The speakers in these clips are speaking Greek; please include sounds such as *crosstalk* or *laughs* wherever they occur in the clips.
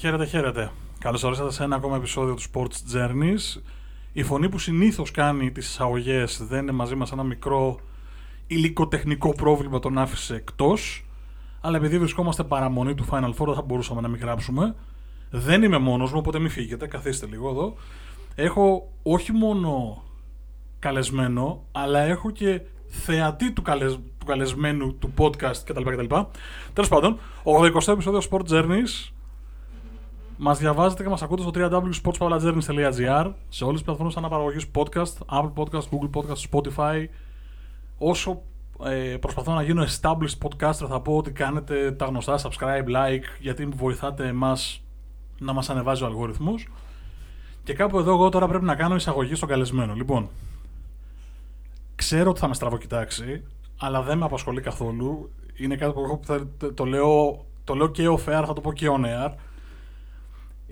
Χαίρετε, χαίρετε. Καλώς ορίσατε σε ένα ακόμα επεισόδιο του Sports Journeys. Η φωνή που συνήθως κάνει τις εισαγωγές δεν είναι μαζί μας ένα μικρό υλικοτεχνικό πρόβλημα τον άφησε εκτός. Αλλά επειδή βρισκόμαστε παραμονή του Final Four, δεν θα μπορούσαμε να μην γράψουμε. Δεν είμαι μόνος μου, οπότε μην φύγετε. Καθίστε λίγο εδώ. Έχω όχι μόνο καλεσμένο, αλλά έχω και θεατή του, καλεσ... του καλεσμένου του podcast κτλ. κτλ. Τέλος πάντων, 80 επεισόδιο Sport Journeys. Μας διαβάζετε και μας ακούτε στο www.sportspavlajourneys.gr σε όλες τις πλατφόρμες αναπαραγωγής podcast, Apple Podcast, Google Podcast, Spotify. Όσο ε, προσπαθώ να γίνω established podcaster, θα πω ότι κάνετε τα γνωστά subscribe, like, γιατί βοηθάτε εμά να μας ανεβάζει ο αλγόριθμος. Και κάπου εδώ εγώ τώρα πρέπει να κάνω εισαγωγή στον καλεσμένο. Λοιπόν, ξέρω ότι θα με στραβοκοιτάξει, αλλά δεν με απασχολεί καθόλου. Είναι κάτι που εγώ θα, το, λέω, το λέω και off air, θα το πω και on air.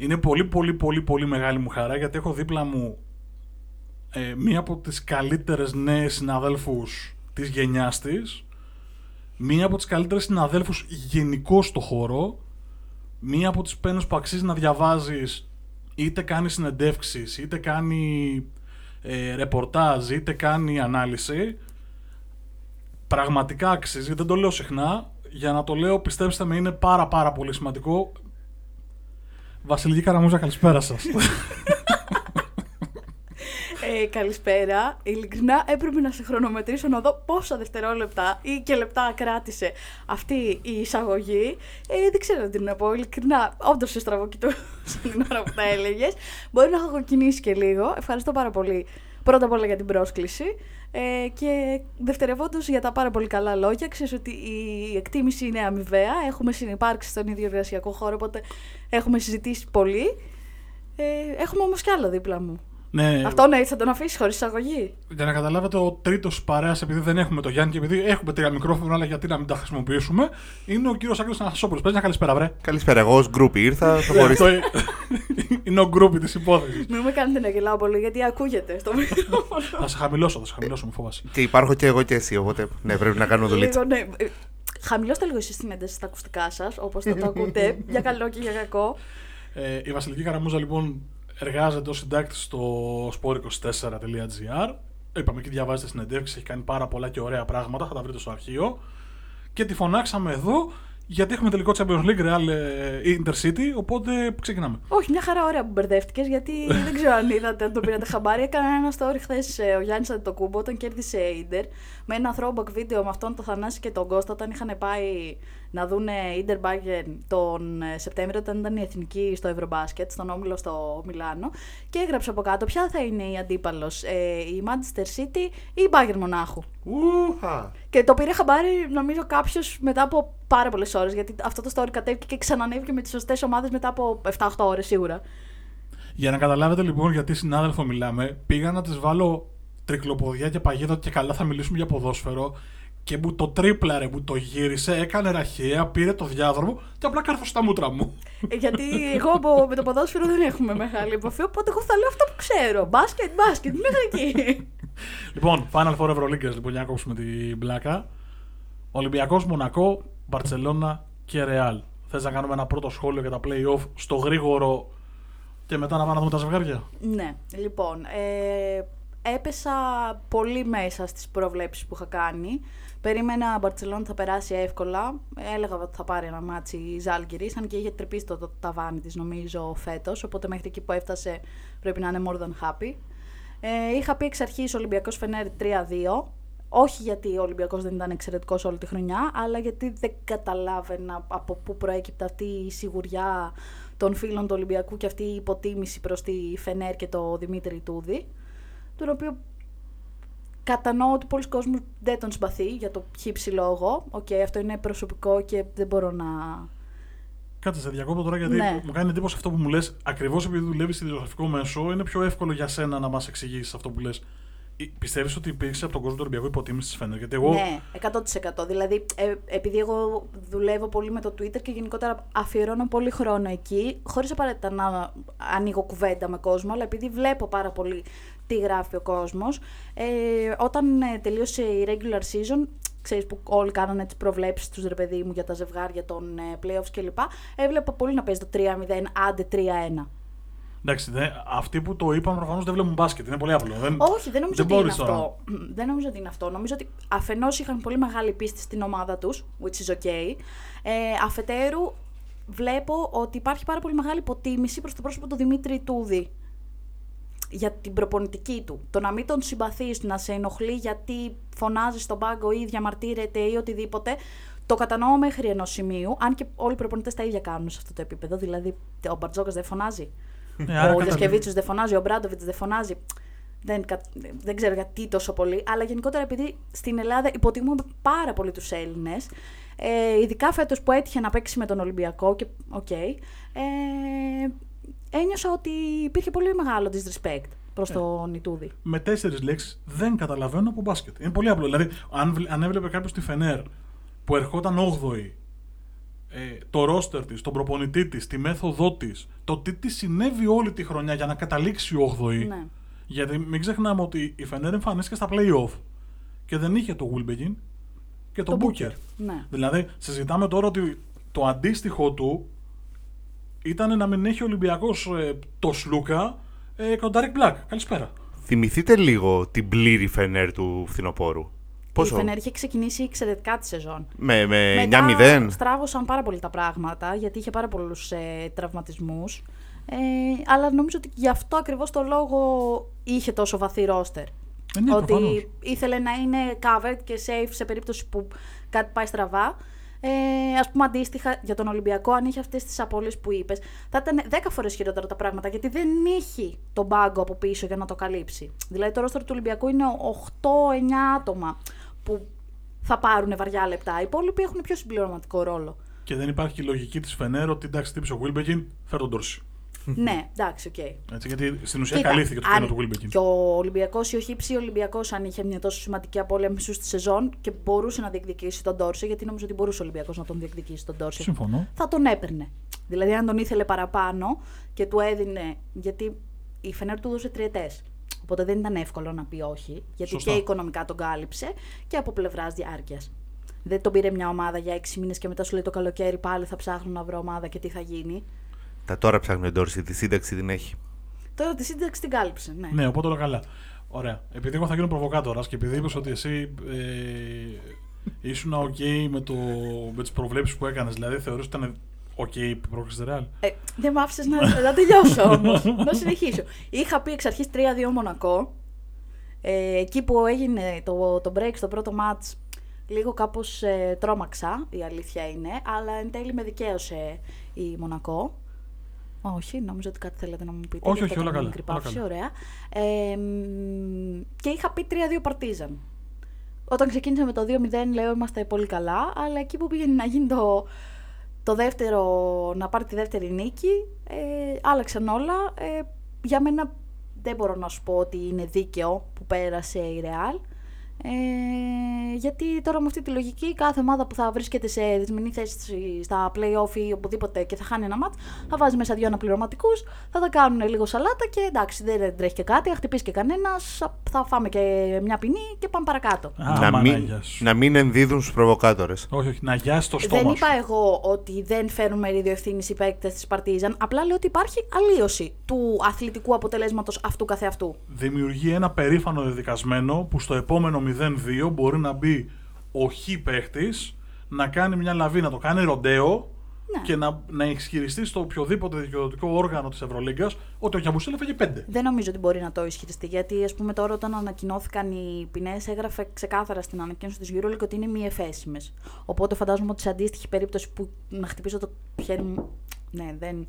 Είναι πολύ πολύ πολύ πολύ μεγάλη μου χαρά γιατί έχω δίπλα μου ε, μία από τις καλύτερες νέες συναδέλφους της γενιάς της, μία από τις καλύτερες συναδέλφους γενικώ στο χώρο, μία από τις πένες που αξίζει να διαβάζεις είτε κάνει συνεντεύξεις, είτε κάνει ε, ρεπορτάζ, είτε κάνει ανάλυση, πραγματικά αξίζει, δεν το λέω συχνά, για να το λέω πιστέψτε με είναι πάρα πάρα πολύ σημαντικό. Βασιλική Καραμούζα, καλησπέρα σας. Ε, καλησπέρα. Ειλικρινά έπρεπε να σε χρονομετρήσω να δω πόσα δευτερόλεπτα ή και λεπτά κράτησε αυτή η εισαγωγή. Ε, δεν ξέρω τι να πω. Ειλικρινά, όντως σε στραβοκοιτούσα *laughs* την ώρα που τα έλεγες. Μπορεί να έχω κοκκινήσει και λίγο. Ευχαριστώ πάρα πολύ πρώτα απ' όλα για την πρόσκληση ε, και δευτερευόντως για τα πάρα πολύ καλά λόγια. Ξέρεις ότι η εκτίμηση είναι αμοιβαία. Έχουμε συνεπάρξει στον ίδιο εργασιακό χώρο, οπότε έχουμε συζητήσει πολύ. Ε, έχουμε όμως κι άλλο δίπλα μου. Ναι. Αυτό ναι, θα τον αφήσει χωρίς εισαγωγή. Για να καταλάβετε, ο τρίτος παρέας, επειδή δεν έχουμε το Γιάννη και επειδή έχουμε τρία μικρόφωνα, αλλά γιατί να μην τα χρησιμοποιήσουμε, είναι ο κύριος Άγγελο Αναστασόπουλος. Πες μια καλησπέρα, βρε. Καλησπέρα, εγώ ως γκρουπ ήρθα. Ναι, χωρίς... είναι ο γκρουπ της υπόθεσης. Μην με κάνετε να γελάω πολύ, γιατί ακούγεται στο μικρόφωνο. θα σε χαμηλώσω, θα σε χαμηλώσω, μου φοβάσαι. Και υπάρχω και εγώ και εσύ, οπότε ναι, πρέπει να κάνουμε δουλίτσα. ναι. Χαμηλώστε λίγο εσείς την ένταση στα ακουστικά σας, όπως θα το *laughs* ακούτε, για καλό και για κακό. Ε, η Βασιλική Καραμούζα, λοιπόν, εργάζεται ως συντάκτης στο sport24.gr. Είπαμε και διαβάζετε συνεντεύξεις, έχει κάνει πάρα πολλά και ωραία πράγματα, θα τα βρείτε στο αρχείο. Και τη φωνάξαμε εδώ γιατί έχουμε τελικό Champions League Real ε, Intercity, οπότε ξεκινάμε. Όχι, μια χαρά ωραία που μπερδεύτηκες, γιατί *laughs* δεν ξέρω αν είδατε, αν το πήρατε χαμπάρι. Έκανα ένα story χθες ε, ο Γιάννης Αντιτοκούμπο όταν κέρδισε η Ιντερ με ένα throwback βίντεο με αυτόν τον Θανάση και τον Κώστα όταν είχαν πάει να δουν Ιντερ Bayern τον ε, Σεπτέμβριο όταν ήταν η εθνική στο Ευρωμπάσκετ, στον Όμιλο στο Μιλάνο. Και έγραψε από κάτω ποια θα είναι η αντίπαλος, ε, η Manchester City ή η Bayern Μονάχου; Ούχα. Και το πήρε χαμπάρι, νομίζω, κάποιος μετά από πάρα πολλές ώρες. Γιατί αυτό το story κατέβηκε και ξανανέβηκε με τις σωστές ομάδες μετά από 7-8 ώρες σίγουρα. Για να καταλάβετε λοιπόν γιατί συνάδελφο μιλάμε, πήγα να της βάλω τρικλοποδιά και παγίδα και καλά θα μιλήσουμε για ποδόσφαιρο και μου το τρίπλαρε, μου το γύρισε, έκανε ραχαία, πήρε το διάδρομο και απλά κάρθω στα μούτρα μου. Ε, γιατί εγώ με το ποδόσφαιρο δεν έχουμε μεγάλη επαφή, οπότε εγώ θα λέω αυτό που ξέρω. Μπάσκετ, μπάσκετ, μέχρι εκεί. λοιπόν, Final Four Ευρωλίγκες, λοιπόν, για να κόψουμε την πλάκα. Ολυμπιακός, Μονακό, Μπαρτσελώνα και Ρεάλ. Θες να κάνουμε ένα πρώτο σχόλιο για τα play-off στο γρήγορο και μετά να πάμε να δούμε τα ζευγάρια; Ναι, λοιπόν, ε, έπεσα πολύ μέσα στις προβλέψεις που είχα κάνει. Περίμενα η Μπαρτσελόνα θα περάσει εύκολα. Έλεγα ότι θα πάρει ένα ματς η Ζαλγκίρις, αν και είχε τρυπήσει το, το ταβάνι της νομίζω φέτος. Οπότε μέχρι εκεί που έφτασε πρέπει να είναι more than happy. Ε, είχα πει εξ αρχής Ολυμπιακός Φενέρ 3-2. Όχι γιατί ο Ολυμπιακός δεν ήταν εξαιρετικός όλη τη χρονιά, αλλά γιατί δεν καταλάβαινα από πού προέκυπτε αυτή η σιγουριά των φίλων του Ολυμπιακού και αυτή η υποτίμηση προς τη Φενέρ και το Δημήτρη Ιτούδη. Τον οποίο Κατανοώ ότι πολύς κόσμος δεν τον συμπαθεί για το χ ψ λόγο. OK, okay, αυτό είναι προσωπικό και δεν μπορώ να. Κάτσε, σε διακόπτω τώρα γιατί ναι. μου κάνει εντύπωση αυτό που μου λες. Ακριβώς επειδή δουλεύεις σε δημοσιογραφικό μέσο, είναι πιο εύκολο για σένα να μας εξηγήσεις αυτό που λες. Πιστεύεις ότι υπήρξε από τον κόσμο του Ολυμπιακού υποτίμηση στη Φενέρ. Γιατί εγώ... Ναι, 100%. Δηλαδή, ε, επειδή εγώ δουλεύω πολύ με το Twitter και γενικότερα αφιερώνω πολύ χρόνο εκεί, χωρίς απαραίτητα να ανοίγω κουβέντα με κόσμο, αλλά επειδή βλέπω πάρα πολύ τι γράφει ο κόσμος. Ε, όταν ε, τελείωσε η regular season, ξέρεις, που όλοι κάνανε τις προβλέψεις τους ρε παιδί μου για τα ζευγάρια των ε, playoffs κλπ. Έβλεπα πολύ να παίζει το 3-0, άντε 3-1. Εντάξει, δε, αυτοί που το είπαν προφανώς δεν βλέπουν μπάσκετ. Είναι πολύ απλό. Δεν, Όχι, δεν νομίζω δεν ότι είναι μπορείς τώρα. αυτό. *clears throat* Δεν νομίζω ότι είναι αυτό. Νομίζω ότι αφενός είχαν πολύ μεγάλη πίστη στην ομάδα τους, which is okay. Ε, αφετέρου, βλέπω ότι υπάρχει πάρα πολύ μεγάλη υποτίμηση προς το πρόσωπο του Δημήτρη Τούδη για την προπονητική του. Το να μην τον συμπαθείς, να σε ενοχλεί γιατί φωνάζεις στον πάγκο ή διαμαρτύρεται ή οτιδήποτε. Το κατανοώ μέχρι ενός σημείου, αν και όλοι οι προπονητές τα ίδια κάνουν σε αυτό το επίπεδο. Δηλαδή, ο Μπαρτζόκας δεν φωνάζει. Ναι, άρα ο κατά- Λεσκεβίτσιο δεν φωνάζει, ο Μπράντοβιτς δεν φωνάζει. Δεν, κα- δεν ξέρω γιατί τόσο πολύ, αλλά γενικότερα επειδή στην Ελλάδα υποτιμούμε πάρα πολύ τους Έλληνες. Ε, ειδικά φέτος που έτυχε να παίξει με τον Ολυμπιακό και οκ. ε, ένιωσα ότι υπήρχε πολύ μεγάλο disrespect προς τον Ιτούδη. με τέσσερις λέξεις δεν καταλαβαίνω από μπάσκετ. Είναι πολύ απλό. Δηλαδή, αν, βλέ- αν έβλεπε κάποιος τη Φενέρ που ερχόταν 8η, ε, το ρόστερ της, τον προπονητή της, τη μέθοδό της, το τι της συνέβη όλη τη χρονιά για να καταλήξει 8η. Ναι. Γιατί μην ξεχνάμε ότι η Φενέρ εμφανίστηκε στα playoff και δεν είχε το Wilbekin και τον Το Booker. Booker, ναι. Δηλαδή, συζητάμε τώρα ότι το αντίστοιχο του ήταν να μην έχει ο Ολυμπιακό το Σλούκα ε, και τον Ντάρικ Μπλακ. Καλησπέρα. Θυμηθείτε λίγο την πλήρη φενέρ του φθινοπόρου; Πόσο; Η Φενέρ είχε ξεκινήσει εξαιρετικά τη σεζόν. Με, με Μετά 9-0. στράβωσαν πάρα πολύ τα πράγματα γιατί είχε πάρα πολλούς ε, τραυματισμούς. Ε, αλλά νομίζω ότι γι' αυτό ακριβώς το λόγο είχε τόσο βαθύ ρόστερ. Ε, ναι, ότι προφανώς. ήθελε να είναι covered και safe σε περίπτωση που κάτι πάει στραβά. Ε, Α πούμε, αντίστοιχα για τον Ολυμπιακό, αν είχε αυτές τις απώλειες που είπες, θα ήταν 10 φορές χειρότερα τα πράγματα γιατί δεν έχει τον πάγκο από πίσω για να το καλύψει. Δηλαδή, το ρόστρο του Ολυμπιακού είναι 8-9 άτομα που θα πάρουν βαριά λεπτά. Οι υπόλοιποι έχουν πιο συμπληρωματικό ρόλο. Και δεν υπάρχει και η λογική της Φενέρ ότι εντάξει, τύψε ο Wilbekin, φέρ τον Ντόρση. *laughs* ναι, εντάξει, οκ. Έτσι, γιατί στην ουσία Κοίτα, καλύφθηκε το αν- κενό του Wilbekin. Και ο Ολυμπιακός ή ο χ ψ, ο Ολυμπιακός, αν είχε μια τόσο σημαντική απώλεια μεσούσης της σεζόν και μπορούσε να διεκδικήσει τον Ντόρσεϊ, γιατί νομίζω ότι μπορούσε ο Ολυμπιακός να τον διεκδικήσει τον Ντόρσεϊ. Συμφωνώ. Θα τον έπαιρνε. Δηλαδή, αν τον ήθελε παραπάνω και του έδινε. Γιατί η Φενέρ του δώσε τριετές. Οπότε δεν ήταν εύκολο να πει όχι, γιατί Σωστά. και οικονομικά τον κάλυψε και από πλευράς διάρκειας. Δεν τον πήρε μια ομάδα για έξι μήνες και μετά σου λέει το καλοκαίρι πάλι θα ψάχνω να βρω ομάδα και τι θα γίνει. Τα τώρα ψάχνει ο Ντόρση, τη σύνταξη την έχει. Τώρα τη σύνταξη την κάλυψε. Ναι. Ναι, οπότε όλα καλά. Ωραία. Επειδή εγώ θα γίνω προβοκάτορας και επειδή είπες ότι εσύ ε, ήσουν OK με, το, με τις προβλέψεις που έκανες, δηλαδή θεωρείς ότι ήταν OK η πρόκληση Real; Ε, δεν μ' άφησες να, να τελειώσω όμως. *laughs* να συνεχίσω. Είχα πει εξ αρχής 3-2 Μονακό. Ε, εκεί που έγινε το, το break στο πρώτο match, λίγο κάπως ε, τρόμαξα, η αλήθεια είναι. Αλλά εν τέλει με δικαίωσε η Μονακό. Όχι, νόμιζα ότι κάτι θέλετε να μου πείτε. Όχι, γι' αυτό όχι, όλα έκανα καλά, μικρή όλα παύση, καλά. Ωραία. Ε, μ, και είχα πει 3-2 Παρτίζαν. Όταν ξεκίνησε με το 2-0, λέω είμαστε πολύ καλά. Αλλά εκεί που πήγαινε να γίνει το, το δεύτερο, να πάρει τη δεύτερη νίκη, ε, άλλαξαν όλα. Ε, για μένα δεν μπορώ να σου πω ότι είναι δίκαιο που πέρασε η Real. Ε, γιατί τώρα με αυτή τη λογική κάθε ομάδα που θα βρίσκεται σε δυσμενή θέση στα play-off ή οπουδήποτε και θα χάνει ένα μάτς θα βάζει μέσα δύο αναπληρωματικούς, θα τα κάνουν λίγο σαλάτα και εντάξει δεν τρέχει και κάτι, θα χτυπήσει και κανένας, θα φάμε και μια ποινή και πάμε παρακάτω. Α, να, μην, Παναγιά σου. να μην ενδίδουν στους προβοκάτορες. Όχι, όχι, να γιάσει το στόμα Δεν σου. είπα εγώ ότι δεν φέρουν μερίδιο ευθύνης οι παίκτες της Παρτίζαν. Απλά λέω ότι υπάρχει αλλίωση του αθλητικού αποτελέσματος αυτού καθεαυτού. Δημιουργεί ένα περήφανο δεδικασμένο που στο επόμενο 0-2 μπορεί να μπει ο χ παίχτης, να κάνει μια λαβή, να το κάνει ροντέο Ναι. και να, να ισχυριστεί στο οποιοδήποτε δικαιοδοτικό όργανο της Ευρωλίγκας ότι ο Γιαμπουσέλ έφεγε 5. Δεν νομίζω ότι μπορεί να το ισχυριστεί. Γιατί, ας πούμε, τώρα όταν ανακοινώθηκαν οι ποινές, έγραφε ξεκάθαρα στην ανακοίνωση της EuroLeague ότι είναι μη εφέσιμες. Οπότε φαντάζομαι ότι σε αντίστοιχη περίπτωση που να χτυπήσω το χέρι μου. Ναι, δεν.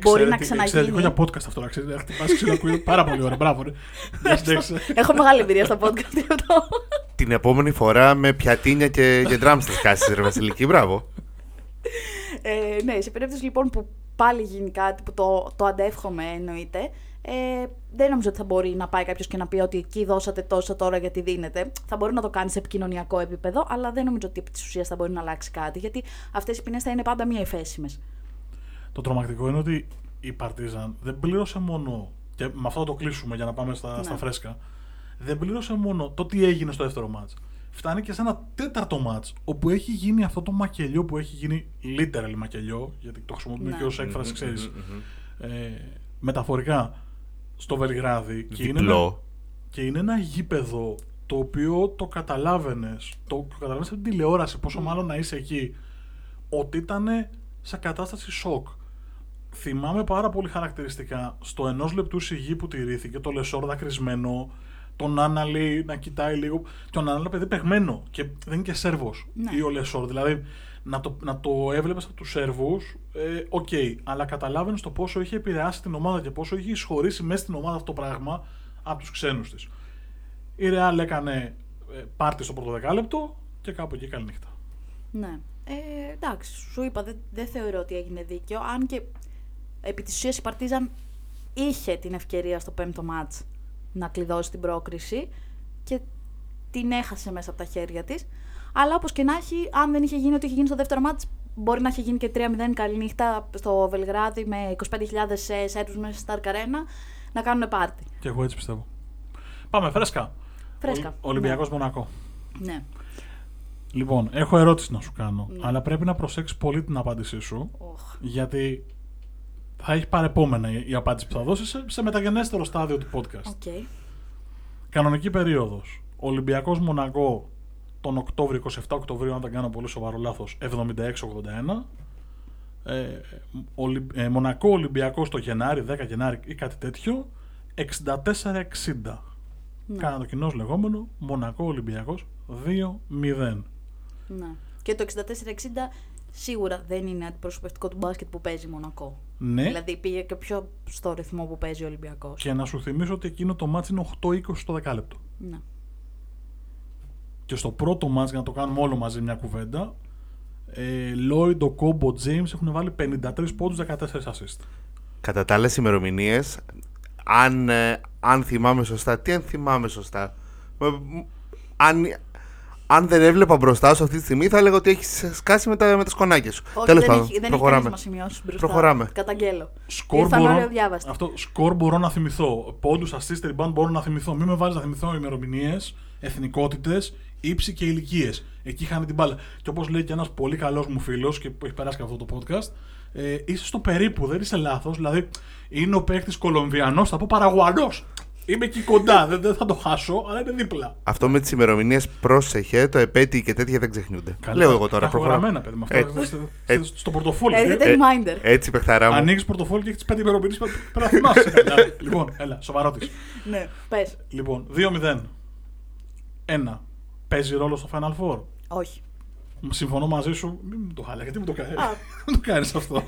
μπορεί να ξαναγίνει. Εξαιρετικό για podcast αυτό να ξέρει. Να χτυπάς ξυλοκουίδι. Πάρα πολύ ωραία. Μπράβο. ρε. *laughs* Για συνέχισε. Έχω μεγάλη εμπειρία στα podcast γι' αυτό. Την επόμενη φορά με πιατίνια και, και ντράμ θα κάσει, ρε Βασιλική. Μπράβο. Ε, ναι, σε περίπτωση λοιπόν που πάλι γίνει κάτι που το, το αντεύχομαι εννοείται, ε, δεν νομίζω ότι θα μπορεί να πάει κάποιος και να πει ότι εκεί δώσατε τόσο τώρα γιατί δίνετε. Θα μπορεί να το κάνει σε επικοινωνιακό επίπεδο, αλλά δεν νομίζω ότι επί της ουσίας θα μπορεί να αλλάξει κάτι, γιατί αυτές οι ποινές θα είναι πάντα μία εφέσιμε. Το τρομακτικό είναι ότι η Παρτίζαν δεν πλήρωσε μόνο. Και με αυτό θα το κλείσουμε για να πάμε στα, Ναι. στα φρέσκα. Δεν πλήρωσε μόνο το τι έγινε στο δεύτερο μάτς. φτάνει και σε ένα τέταρτο μάτς όπου έχει γίνει αυτό το μακελιό που έχει γίνει literal μακελιό γιατί το χρησιμοποιούμε Ναι. και ως έκφραση Μμμ, ξέρεις μμμ, μμμ. ε, μεταφορικά στο Βελιγράδι και είναι, ένα, Διπλό. και είναι ένα γήπεδο το οποίο το καταλάβαινες το καταλάβαινες από την τηλεόραση πόσο μάλλον να είσαι εκεί ότι ήταν σε κατάσταση σοκ θυμάμαι πάρα πολύ χαρακτηριστικά στο ενός λεπτού σιγή που τηρήθηκε το Λεσόρ δακρυσμένο τον Νάναλι να κοιτάει λίγο και ο Νάναλι παιδί παιγμένο και δεν είναι και Σέρβος Ναι. ή ο Λεσόρ δηλαδή να το, να το έβλεπες από τους Σέρβους ε, οκ αλλά καταλάβαινες το πόσο είχε επηρεάσει την ομάδα και πόσο είχε εισχωρήσει μέσα στην ομάδα αυτό το πράγμα από τους ξένους της η Ρεάλ έκανε ε, πάρτι στο πρώτο δεκάλεπτο και κάπου εκεί καληνύχτα Ναι. Ε, εντάξει, σου είπα, δεν δεν θεωρώ ότι έγινε δίκαιο. Αν και επί της ουσίας η Παρτίζαν είχε την ευκαιρία στο πέμπτο μάτς να κλειδώσει την πρόκριση και την έχασε μέσα από τα χέρια της. Αλλά όπως και να έχει, αν δεν είχε γίνει ό,τι είχε γίνει στο δεύτερο μάτς, μπορεί να είχε γίνει και 3-0 καληνύχτα στο Βελιγράδι με 25.000 Σέρβους μέσα στα Αρκαρένα να κάνουν πάρτι. και εγώ έτσι πιστεύω πάμε φρέσκα Φρέσκα, Ο- Ολυμπιακός Μονακό Ναι. Λοιπόν, έχω ερώτηση να σου κάνω, Ναι. αλλά πρέπει να προσέξεις πολύ την απάντησή σου, Οχ. γιατί θα έχει παρεπόμενα η η απάντηση που θα δώσεις σε, σε μεταγενέστερο στάδιο του podcast. OK. Κανονική περίοδος. Ολυμπιακός Μονακό τον Οκτώβριο, 27 Οκτωβρίου, αν δεν κάνω πολύ σοβαρό λάθος, 76-81. Ε, Ολυ- ε, Μονακό Ολυμπιακός το Γενάρη, 10 Γενάρη ή κάτι τέτοιο, 64-60. Ναι. Κάνα το κοινός λεγόμενο Μονακό Ολυμπιακός 2-0. Ναι. Και το 64-60 σίγουρα δεν είναι αντιπροσωπευτικό του μπάσκετ που παίζει Μονακό. Ναι, Δηλαδή πήγε και πιο στο ρυθμό που παίζει ο Ολυμπιακός. και να σου θυμίσω ότι εκείνο το μάτς είναι 8-20 στο δεκάλεπτο. Ναι. Και στο πρώτο μάτς, για να το κάνουμε όλο μαζί μια κουβέντα, ε, Lloyd, ο Κόμπο, James έχουν βάλει 53 πόντους, 14 assist. Κατά τα άλλες ημερομηνίες, αν, ε, αν θυμάμαι σωστά, τι αν θυμάμαι σωστά. Ε, μ, Αν, αν δεν έβλεπα μπροστά σου αυτή τη στιγμή, θα έλεγα ότι έχεις σκάσει με τα, με τα σκονάκια σου. Όχι, Τέλος δεν, πάντων, έχει, δεν έχει προχωράμε. κανείς μας σημειώσει μπροστά. Προχωράμε. Καταγγέλλω. Σκορ Ήρθαν μπορώ, όλοι αδιάβαστοι. αυτό, σκορ μπορώ να θυμηθώ. Πόντους, assist, rebound μπορώ να θυμηθώ. Μην με βάλεις να θυμηθώ ημερομηνίες, εθνικότητες, ύψη και ηλικίες. Εκεί είχαν την μπάλα. Και όπως λέει και ένας πολύ καλός μου φίλος και που έχει περάσει και αυτό το podcast, ε, είσαι στο περίπου, δεν είσαι λάθος. Δηλαδή, είναι ο παίκτης Κολομβιανός, θα πω Παραγουανός. Είμαι εκεί κοντά, δεν, δεν θα το χάσω, αλλά είναι δίπλα. Αυτό με τις ημερομηνίες, πρόσεχε, το επέτειο και τέτοια δεν ξεχνιούνται. Καλά, Λέω εγώ τώρα. Τα έχω προχωράω. γραμμένα, παιδί μου. Αυτό Έτσι. είστε- Έτσι. είστε στο πορτοφόλι. Ε, δείτε Ε, reminder. Έτσι, παιχταρά μου. Ανοίγεις πορτοφόλι και έχεις τις πέντε ημερομηνίες πρέπει να θυμάσαι. Δηλαδή, *laughs* λοιπόν, έλα, σοβαρότης. ναι, πες. Λοιπόν, 2-0. Ένα. Παίζει ρόλο στο Final Four; Όχι. Συμφωνώ μαζί σου. Μην μου το χάλα, γιατί μου το κάνεις; Α. *laughs* Μην το κάνεις αυτό.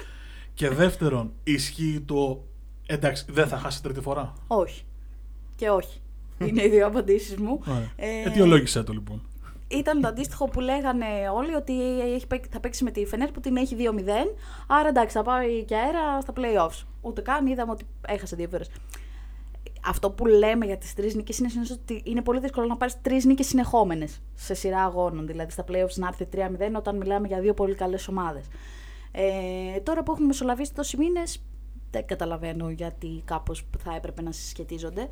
*laughs* και δεύτερον, ισχύει το. Εντάξει, δεν θα χάσει τρίτη φορά. Όχι. Και όχι. *laughs* Είναι οι δύο απαντήσεις μου. Ωραία. Ε, Αιτιολόγησέ το λοιπόν; Ήταν το αντίστοιχο που λέγανε όλοι ότι έχει, παί- θα παίξει με τη Φενέρ που την έχει 2-0. Άρα εντάξει, θα πάει και αέρα στα playoffs. Ούτε καν είδαμε ότι έχασε δύο φορές. Αυτό που λέμε για τις τρεις νίκες είναι συνήθως ότι είναι πολύ δύσκολο να πάρεις τρεις νίκες συνεχόμενες σε σειρά αγώνων. Δηλαδή στα playoffs να έρθει 3-0 όταν μιλάμε για δύο πολύ καλές ομάδες. Ε, τώρα που έχουν μεσολαβήσει τόσοι μήνες, δεν καταλαβαίνω γιατί κάπως θα έπρεπε να συσχετίζονται.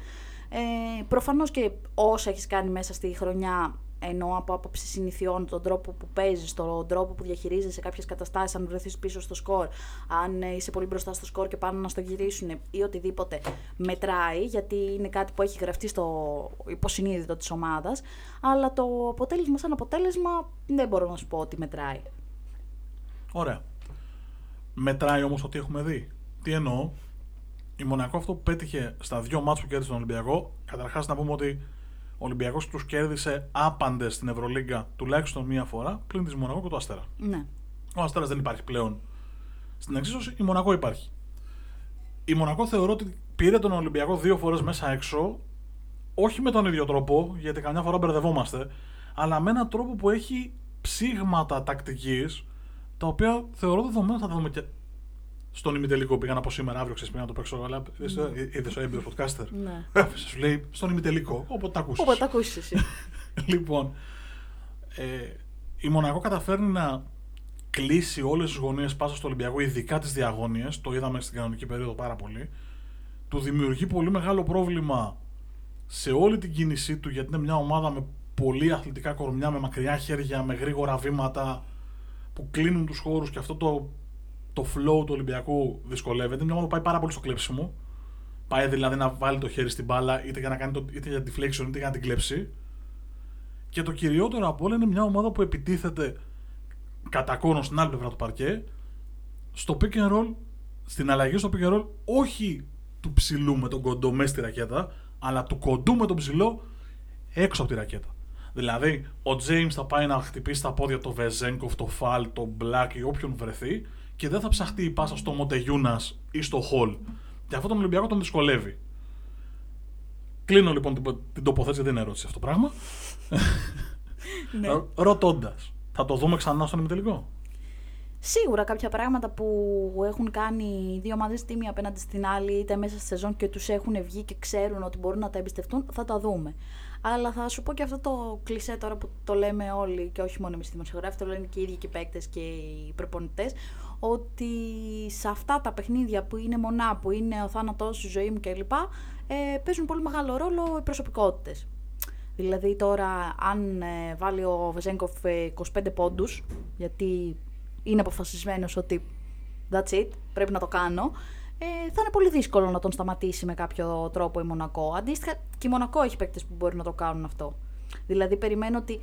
Ε, Προφανώς και όσα έχεις κάνει μέσα στη χρονιά ενώ από άποψη συνηθιών, τον τρόπο που παίζεις, τον τρόπο που διαχειρίζεσαι κάποιες καταστάσεις, αν βρεθείς πίσω στο σκορ, αν ε, είσαι πολύ μπροστά στο σκορ και πάνε να στο γυρίσουν ή οτιδήποτε, μετράει, γιατί είναι κάτι που έχει γραφτεί στο υποσυνείδητο της ομάδας. Αλλά το αποτέλεσμα, σαν αποτέλεσμα, δεν μπορώ να σου πω ότι μετράει. Ωραία. Μετράει όμως ότι έχουμε δει. Τι εννοώ. Η Μονακό αυτό που πέτυχε στα δύο μάτς που κέρδισε τον Ολυμπιακό, καταρχάς να πούμε ότι ο Ολυμπιακός τους κέρδισε άπαντες στην Ευρωλίγκα τουλάχιστον μία φορά, πλην της Μονακό και του Αστέρα. Ναι. Ο Αστέρας δεν υπάρχει πλέον στην εξίσωση, η Μονακό υπάρχει. Η Μονακό θεωρώ ότι πήρε τον Ολυμπιακό δύο φορές μέσα έξω, όχι με τον ίδιο τρόπο, γιατί καμιά φορά μπερδευόμαστε, αλλά με έναν τρόπο που έχει ψήγματα τακτικής, τα οποία θεωρώ δεδομένα θα τα δούμε και στον ημιτελικό. Πήγα από σήμερα, αύριο ξέρεις, πήγα να το παίξω. Αλλά είδες ο έμπειρο podcaster. ναι. Άφησε, σου λέει στον ημιτελικό. Όποτε τα ακούσεις. Όποτε τα ακούσεις εσύ. *laughs* λοιπόν, ε, η Μονακό καταφέρνει να κλείσει όλες τις γωνίες πάσα στο Ολυμπιακό, ειδικά τις διαγώνιε. Το είδαμε στην κανονική περίοδο πάρα πολύ. Του δημιουργεί πολύ μεγάλο πρόβλημα σε όλη την κίνησή του, γιατί είναι μια ομάδα με πολύ αθλητικά κορμιά με μακριά χέρια, με γρήγορα βήματα που κλείνουν τους χώρους και αυτό το, το flow του Ολυμπιακού δυσκολεύεται. Μια ομάδα πάει πάρα πολύ στο κλέψιμο. Πάει δηλαδή να βάλει το χέρι στην μπάλα είτε για να κάνει το, είτε για deflection είτε για να την κλέψει. Και το κυριότερο από όλα είναι μια ομάδα που επιτίθεται κατά κόνος στην άλλη πλευρά του παρκέ στο pick and roll, στην αλλαγή στο pick and roll, όχι του ψηλού με τον κοντό μέσα στη ρακέτα, αλλά του κοντού με τον ψηλό έξω από τη ρακέτα. Δηλαδή, ο James θα πάει να χτυπήσει τα πόδια το Βεζέγκοφ, το Φαλ, το Black ή όποιον βρεθεί και δεν θα ψαχτεί η πάσα στο Μοντεγιούνα ή στο Χολ. Και αυτό τον Ολυμπιακό τον δυσκολεύει. Κλείνω λοιπόν την, την τοποθέτηση, δεν είναι ερώτηση αυτό το πράγμα. Ναι. Ρωτώντας, θα το δούμε ξανά στον ημιτελικό; Σίγουρα κάποια πράγματα που έχουν κάνει οι δύο ομάδες τη μία απέναντι στην άλλη, είτε μέσα στη σεζόν και τους έχουν βγει και ξέρουν ότι μπορούν να τα εμπιστευτούν, θα τα δούμε. Αλλά θα σου πω και αυτό το κλισέ τώρα που το λέμε όλοι και όχι μόνο εμείς οι δημοσιογράφοι, το λένε και οι ίδιοι και οι παίκτες και οι προπονητές, ότι σε αυτά τα παιχνίδια που είναι μονά, που είναι ο θάνατός η ζωή μου κλπ., ε, παίζουν πολύ μεγάλο ρόλο οι προσωπικότητες. Δηλαδή τώρα αν ε, βάλει ο Βεζέγκοφ 25 πόντους, γιατί είναι αποφασισμένος ότι that's it, πρέπει να το κάνω, ε, θα είναι πολύ δύσκολο να τον σταματήσει με κάποιο τρόπο η Μονακό. Αντίστοιχα και η Μονακό έχει παίκτες που μπορεί να το κάνουν αυτό. Δηλαδή περιμένω ότι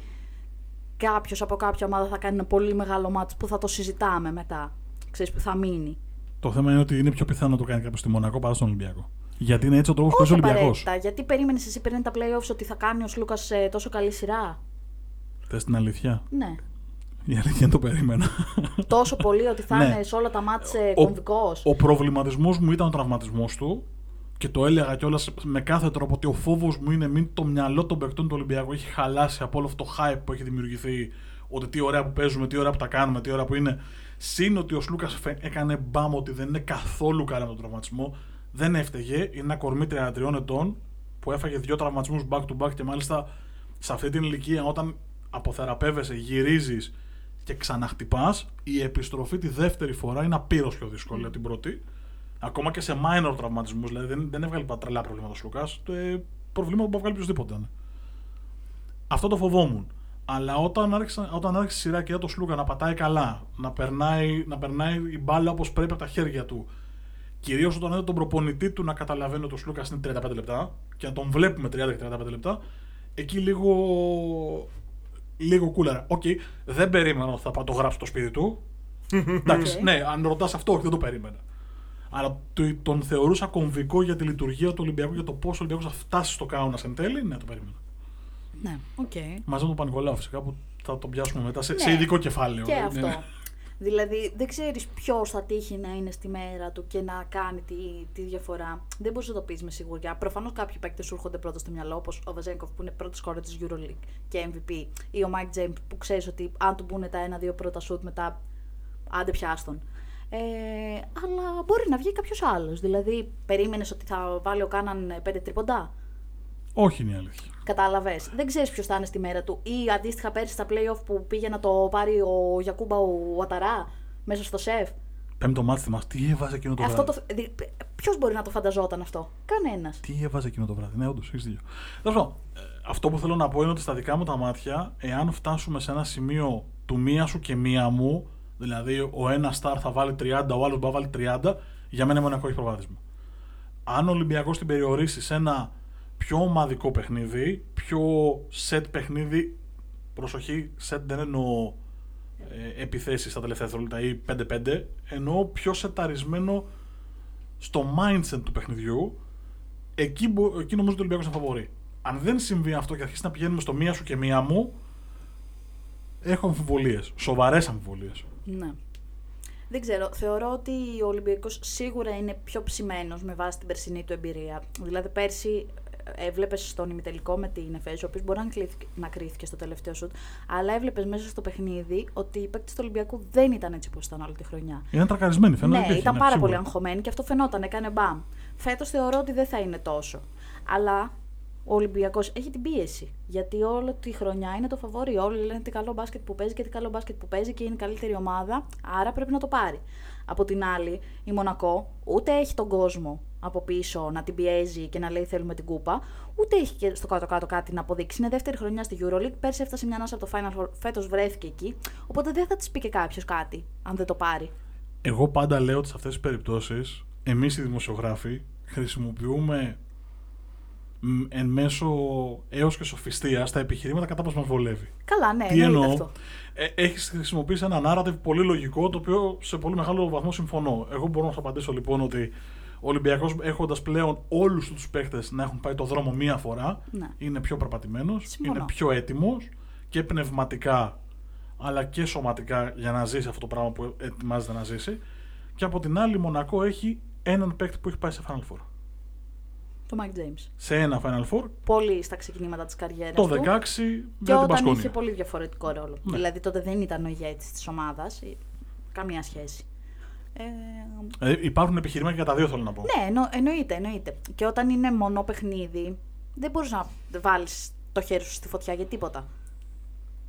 κάποιος από κάποια ομάδα θα κάνει ένα πολύ μεγάλο μάτι που θα το συζητάμε μετά. Ξέρεις που θα μείνει. Το θέμα είναι ότι είναι πιο πιθανό να το κάνει κάποιος στη Μονακό παρά στον Ολυμπιακό. Γιατί είναι έτσι ο τρόπος που παίζει ο Ολυμπιακός. απαραίτητα. Γιατί περίμενες εσύ πριν τα playoffs ότι θα κάνει ο Σλούκα τόσο καλή σειρά; Θες την αλήθεια; Ναι. Η αλήθεια είναι το περίμενα. τόσο πολύ ότι θα *laughs* Ναι. είναι σε όλα τα μάτς ε, Ο- κομβικός; Ο προβληματισμός μου ήταν ο τραυματισμός του και το έλεγα κιόλας με κάθε τρόπο ότι ο φόβος μου είναι μην το μυαλό των παικτών του Ολυμπιακού έχει χαλάσει από όλο αυτό το hype που έχει δημιουργηθεί. Ότι τι ωραία που παίζουμε, τι ωραία που τα κάνουμε, τι ωραία που είναι. Συν ότι ο Σλούκας έκανε μπαμ ότι δεν είναι καθόλου καλά με τον τραυματισμό. Δεν έφταιγε. Είναι ένα κορμί 33 ετών που έφαγε δύο τραυματισμούς back to back και μάλιστα σε αυτή την ηλικία όταν αποθεραπεύεσαι, γυρίζεις και ξαναχτυπάς, η επιστροφή τη δεύτερη φορά είναι απείρως πιο δύσκολη από την πρώτη. Ακόμα και σε minor τραυματισμούς, δηλαδή δεν, δεν έβγαλε πα- τρελά προβλήματα ο Λουκά. Ε, προβλήματα που βγάλει οποιοδήποτε ήταν. Αυτό το φοβόμουν. Αλλά όταν άρχισε, όταν άρχισε η σειρά και είδα το Σλούκα να πατάει καλά, να περνάει, να περνάει η μπάλα όπως πρέπει από τα χέρια του, κυρίως όταν είδα τον προπονητή του να καταλαβαίνει ότι ο Σλούκας είναι 35 λεπτά και να τον βλέπουμε 30-35 λεπτά, εκεί λίγο. Λίγο κούλαρα. Οκ, δεν περίμενα ότι θα πάω το γράψω στο σπίτι του. *laughs* Εντάξει, Οκ. ναι, αν ρωτάς αυτό, όχι, δεν το περίμενα. Αλλά το- τον θεωρούσα κομβικό για τη λειτουργία του Ολυμπιακού, για το πώς ο Ολυμπιακός θα φτάσει στο Κάουνας εν τέλει. Ναι, το περίμενα. Ναι, οκ. Μαζί με τον Παπανικολάου φυσικά που θα τον πιάσουμε μετά σε, Ναι. σε ειδικό κεφάλαιο. Και Ναι. αυτό. Δηλαδή, δεν ξέρεις ποιος θα τύχει να είναι στη μέρα του και να κάνει τη, τη διαφορά. Δεν μπορείς να το πεις με σιγουριά. Προφανώς κάποιοι παίκτες σου έρχονται πρώτα στο μυαλό, όπως ο Βεζένκοφ που είναι πρώτος σκόρερ της Euroleague και MVP, ή ο Mike James που ξέρεις ότι αν του μπουν τα ένα-δύο πρώτα σουτ μετά, άντε πιάστον. Ε, αλλά μπορεί να βγει κάποιος άλλος. Δηλαδή, περίμενες ότι θα βάλει ο Κάναν πέντε τρίποντα; Όχι είναι η αλήθεια. Κατάλαβες. Δεν ξέρεις ποιος θα είναι στη μέρα του. Ή αντίστοιχα πέρσι στα playoff που πήγε να το πάρει ο Γιακούμπα ο Αταρά μέσα στο σεφ. Πέμπτο μάτι θυμάσαι, τι έβαζε εκείνο το αυτό βράδυ; το... Ποιος μπορεί να το φανταζόταν αυτό; Κανένας. Τι έβαζε εκείνο το βράδυ; Ναι, όντως, έχεις δίκιο. Τέλος πάντων, ε, αυτό που θέλω να πω είναι ότι στα δικά μου τα μάτια, εάν φτάσουμε σε ένα σημείο του μία σου και μία μου, δηλαδή ο ένας star θα βάλει 30, ο άλλος θα βάλει 30, για μένα μόνο έχει προβάδισμα. Αν ο Ολυμπιακός την περιορίσει σε ένα πιο ομαδικό παιχνίδι, πιο set παιχνίδι, προσοχή, set δεν εννοώ ε, επιθέσεις στα τελευταία δευτερόλεπτα ή 5-5, εννοώ πιο σεταρισμένο στο mindset του παιχνιδιού, εκεί, μπο- εκεί νομίζω ότι ο Ολυμπιακός είναι φαβορή. Αν δεν συμβεί αυτό και αρχίσει να πηγαίνουμε στο μία σου και μία μου, έχω αμφιβολίες, σοβαρές αμφιβολίες. Ναι. Δεν ξέρω. Θεωρώ ότι ο Ολυμπιακός σίγουρα είναι πιο ψημένος με βάση την περσινή του εμπειρία. Δηλαδή, πέρσι έβλεπες στον ημιτελικό με την Εφέζο, ο οποίος μπορεί να, κλείθηκε- να κρίθηκε στο τελευταίο σουτ, αλλά έβλεπες μέσα στο παιχνίδι ότι οι παίκτες του Ολυμπιακού δεν ήταν έτσι όπως ήταν όλη τη χρονιά. Είναι τρακαρισμένοι, φαίνεται. Ναι, υπήρχε, ήταν πάρα σίγουρα. πολύ αγχωμένοι και αυτό φαινόταν, έκανε μπαμ. Φέτος θεωρώ ότι δεν θα είναι τόσο. Αλλά ο Ολυμπιακός έχει την πίεση. Γιατί όλη τη χρονιά είναι το φαβόρι. Όλοι λένε τι καλό μπάσκετ που παίζει και τι καλό μπάσκετ που παίζει και είναι η καλύτερη ομάδα. Άρα πρέπει να το πάρει. Από την άλλη, η Μονακό ούτε έχει τον κόσμο από πίσω να την πιέζει και να λέει θέλουμε την κούπα, ούτε έχει και στο κάτω-κάτω κάτι να αποδείξει. Είναι δεύτερη χρονιά στη Euroleague. Πέρσι έφτασε μια ανάσα από το Final Four, φέτος βρέθηκε εκεί. Οπότε δεν θα της πει και κάποιος κάτι, αν δεν το πάρει. Εγώ πάντα λέω ότι σε αυτές τις περιπτώσεις, εμείς οι δημοσιογράφοι χρησιμοποιούμε μ, εν μέσω έως και σοφιστία τα επιχειρήματα κατά πώ μας βολεύει. Καλά, ναι, Τι εννοείται εννοώ; αυτό. Ε, Έχεις χρησιμοποιήσει ένα narrative πολύ λογικό, το οποίο σε πολύ μεγάλο βαθμό συμφωνώ. Εγώ μπορώ να σου απαντήσω λοιπόν ότι ο Ολυμπιακός έχοντας πλέον όλους τους παίχτες να έχουν πάει το δρόμο μία φορά, Ναι. είναι πιο περπατημένο, Συμφωνώ. είναι πιο έτοιμος και πνευματικά αλλά και σωματικά για να ζήσει αυτό το πράγμα που ετοιμάζεται να ζήσει. Και από την άλλη, η Μονακό έχει έναν παίκτη που έχει πάει σε Final Four. Το Mike James. Σε ένα Final Four Πολύ στα ξεκινήματα της καριέρας το του. 16 Και με την όταν Πασκόνια. είχε πολύ διαφορετικό ρόλο. Ναι. Δηλαδή τότε δεν ήταν ο ηγέτης της ομάδας. Καμία σχέση. Ε, Ε, υπάρχουν επιχειρήματα για τα δύο, θέλω να πω. ναι, εννο, εννοείται, εννοείται. Και όταν είναι μονό παιχνίδι, δεν μπορείς να βάλεις το χέρι σου στη φωτιά για τίποτα.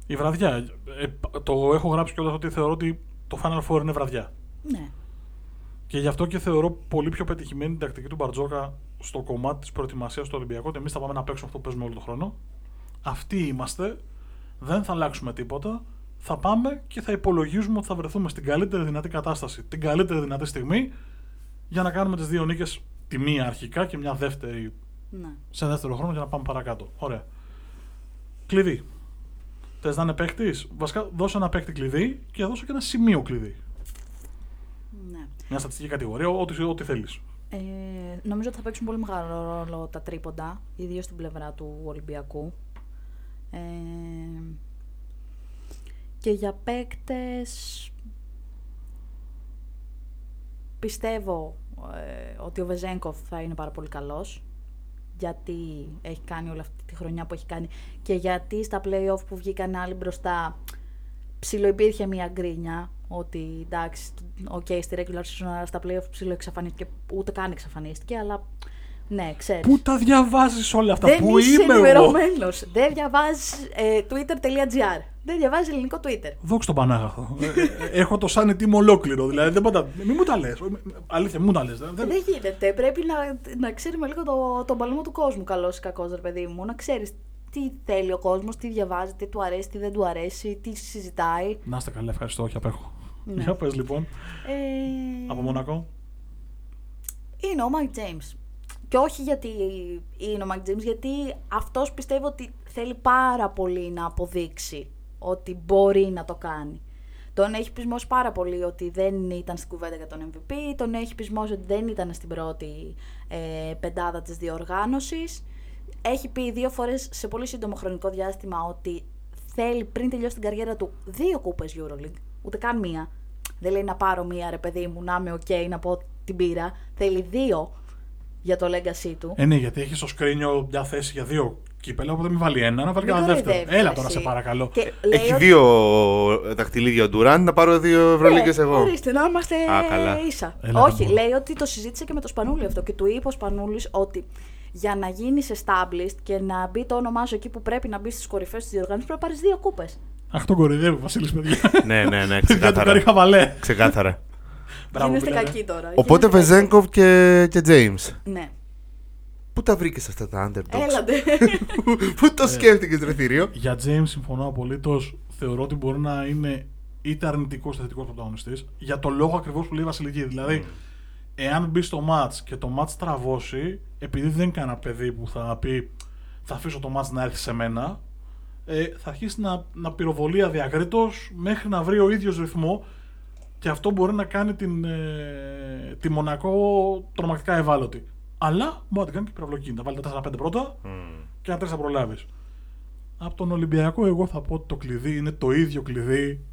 Η βραδιά. Ε, το έχω γράψει κιόλας ότι θεωρώ ότι το Final Four είναι βραδιά. Ναι. Και γι' αυτό και θεωρώ πολύ πιο πετυχημένη την τακτική του Μπαρτζόκα στο κομμάτι της προετοιμασίας του Ολυμπιακού. Ότι εμείς θα πάμε να παίξουμε αυτό που παίζουμε όλο τον χρόνο. Αυτοί είμαστε. Δεν θα αλλάξουμε τίποτα. Θα πάμε και θα υπολογίζουμε ότι θα βρεθούμε στην καλύτερη δυνατή κατάσταση, την καλύτερη δυνατή στιγμή για να κάνουμε τις δύο νίκες. Τη μία αρχικά και μια δεύτερη ναι. σε δεύτερο χρόνο για να πάμε παρακάτω. Ωραία. Κλειδί. Θες να είναι παίκτης; Βασικά, δώσε ένα παίκτη κλειδί και δώσε και ένα σημείο κλειδί. ναι. Μια στατιστική κατηγορία, ό,τι, ό,τι θέλεις. Ε, νομίζω ότι θα παίξουν πολύ μεγάλο ρόλο τα τρίποντα, ιδίως στην πλευρά του Ολυμπιακού. Ε, και για παίκτες πιστεύω ε, ότι ο Βεζέγκοφ θα είναι πάρα πολύ καλός γιατί έχει κάνει όλη αυτή τη χρονιά που έχει κάνει και γιατί στα play-off που βγήκαν άλλοι μπροστά ψιλοϋπήρχε μια γκρίνια ότι εντάξει, οκ, στη regular season αλλά στα play-off ψιλο εξαφανίστηκε, ούτε καν εξαφανίστηκε, αλλά ναι, ξέρεις. Πού τα διαβάζεις όλα αυτά, Δεν Πού είσαι είμαι εγώ; ενημερωμένος. Δεν διαβάζεις ε, twitter.gr. Δεν διαβάζεις ελληνικό Twitter. Δόξα τον Πανάγαθο. Ε, ε, Έχω το social team ολόκληρο. Δηλαδή, δεν πάντα. Μην μου τα λες. Αλήθεια, μην μου τα λες. Δεν γίνεται. Πρέπει να, να ξέρουμε λίγο το, τον παλμό του κόσμου, καλός ή κακός, ρε παιδί μου. Να ξέρεις τι θέλει ο κόσμος, τι διαβάζει, τι του αρέσει, τι δεν του αρέσει, τι συζητάει. Να είστε καλά, ευχαριστώ. Όχι, απέχω. Ναι. Για πες λοιπόν. Ε, Από Μονακό. είναι ο Mike James. Και όχι γιατί είναι ο Mike James, γιατί αυτός πιστεύω ότι θέλει πάρα πολύ να αποδείξει ότι μπορεί να το κάνει. Τον έχει πεισμώσει πάρα πολύ ότι δεν ήταν στην κουβέντα για τον MVP, τον έχει πεισμώσει ότι δεν ήταν στην πρώτη ε, πεντάδα της διοργάνωσης. Έχει πει δύο φορές σε πολύ σύντομο χρονικό διάστημα ότι θέλει πριν τελειώσει την καριέρα του δύο κούπες EuroLeague, ούτε καν μία. Δεν λέει να πάρω μία ρε παιδί μου, να είμαι ok, να πω την πήρα. Θέλει δύο για το legacy του. Ε, ναι, γιατί έχεις στο σκρίνιο μια θέση για δύο κύπελα, οπότε μην βάλει ένα, να βάλει Μην κανένα δεύτερο. κοροϊδεύεις, Έλα τώρα, εσύ. σε παρακαλώ. Και λέει Έχει ότι- δύο δαχτυλίδια ο Ντουράν, να πάρω δύο Ευρωλίγκε Ναι, εγώ. Ορίστε, να είμαστε Α, καλά. ίσα. Έλα, Όχι, δεν μπορώ. λέει ότι το συζήτησε και με το Σπανούλη αυτό και του είπε ο Σπανούλης ότι για να γίνει established και να μπει το όνομά σου εκεί που πρέπει να μπεις στις κορυφές της διοργάνωσης πρέπει να πάρεις δύο κούπες. Αχ, τον κορυδεύει ο Βασίλης, παιδιά. *laughs* ναι, ναι, ναι, Για τον ξεκάθαρα. Καρή Χαβαλέ. ξεκάθαρα. Μπράβο, Γίνεστε φίλε. κακοί τώρα. Οπότε γίνεστε Βεζέγκοφ και, και James. κακοί. Ναι. Πού τα βρήκες αυτά τα underdogs; Έλατε. *laughs* Πού το σκέφτηκες, Ρε Θηρίο; Για James συμφωνώ απολύτως. Θεωρώ ότι μπορεί να είναι είτε αρνητικός είτε θετικός πρωταγωνιστής. Για το λόγο ακριβώς που λέει η Βασιλική. Δηλαδή, εάν μπει στο match και το match τραβώσει, επειδή δεν είναι κανένα παιδί που θα πει θα αφήσω το match να έρθει σε μένα, ε, θα αρχίσει να, να πυροβολεί αδιακρίτω μέχρι να βρει ο ίδιος ρυθμό και αυτό μπορεί να κάνει την, ε, τη Μονακό τρομακτικά ευάλωτη. Αλλά μπορεί να την κάνει και πυραυλογική. Να βάλει τα 4-5 πρώτα και να τρεις θα προλάβεις. Από τον Ολυμπιακό, εγώ θα πω ότι το κλειδί είναι το ίδιο κλειδί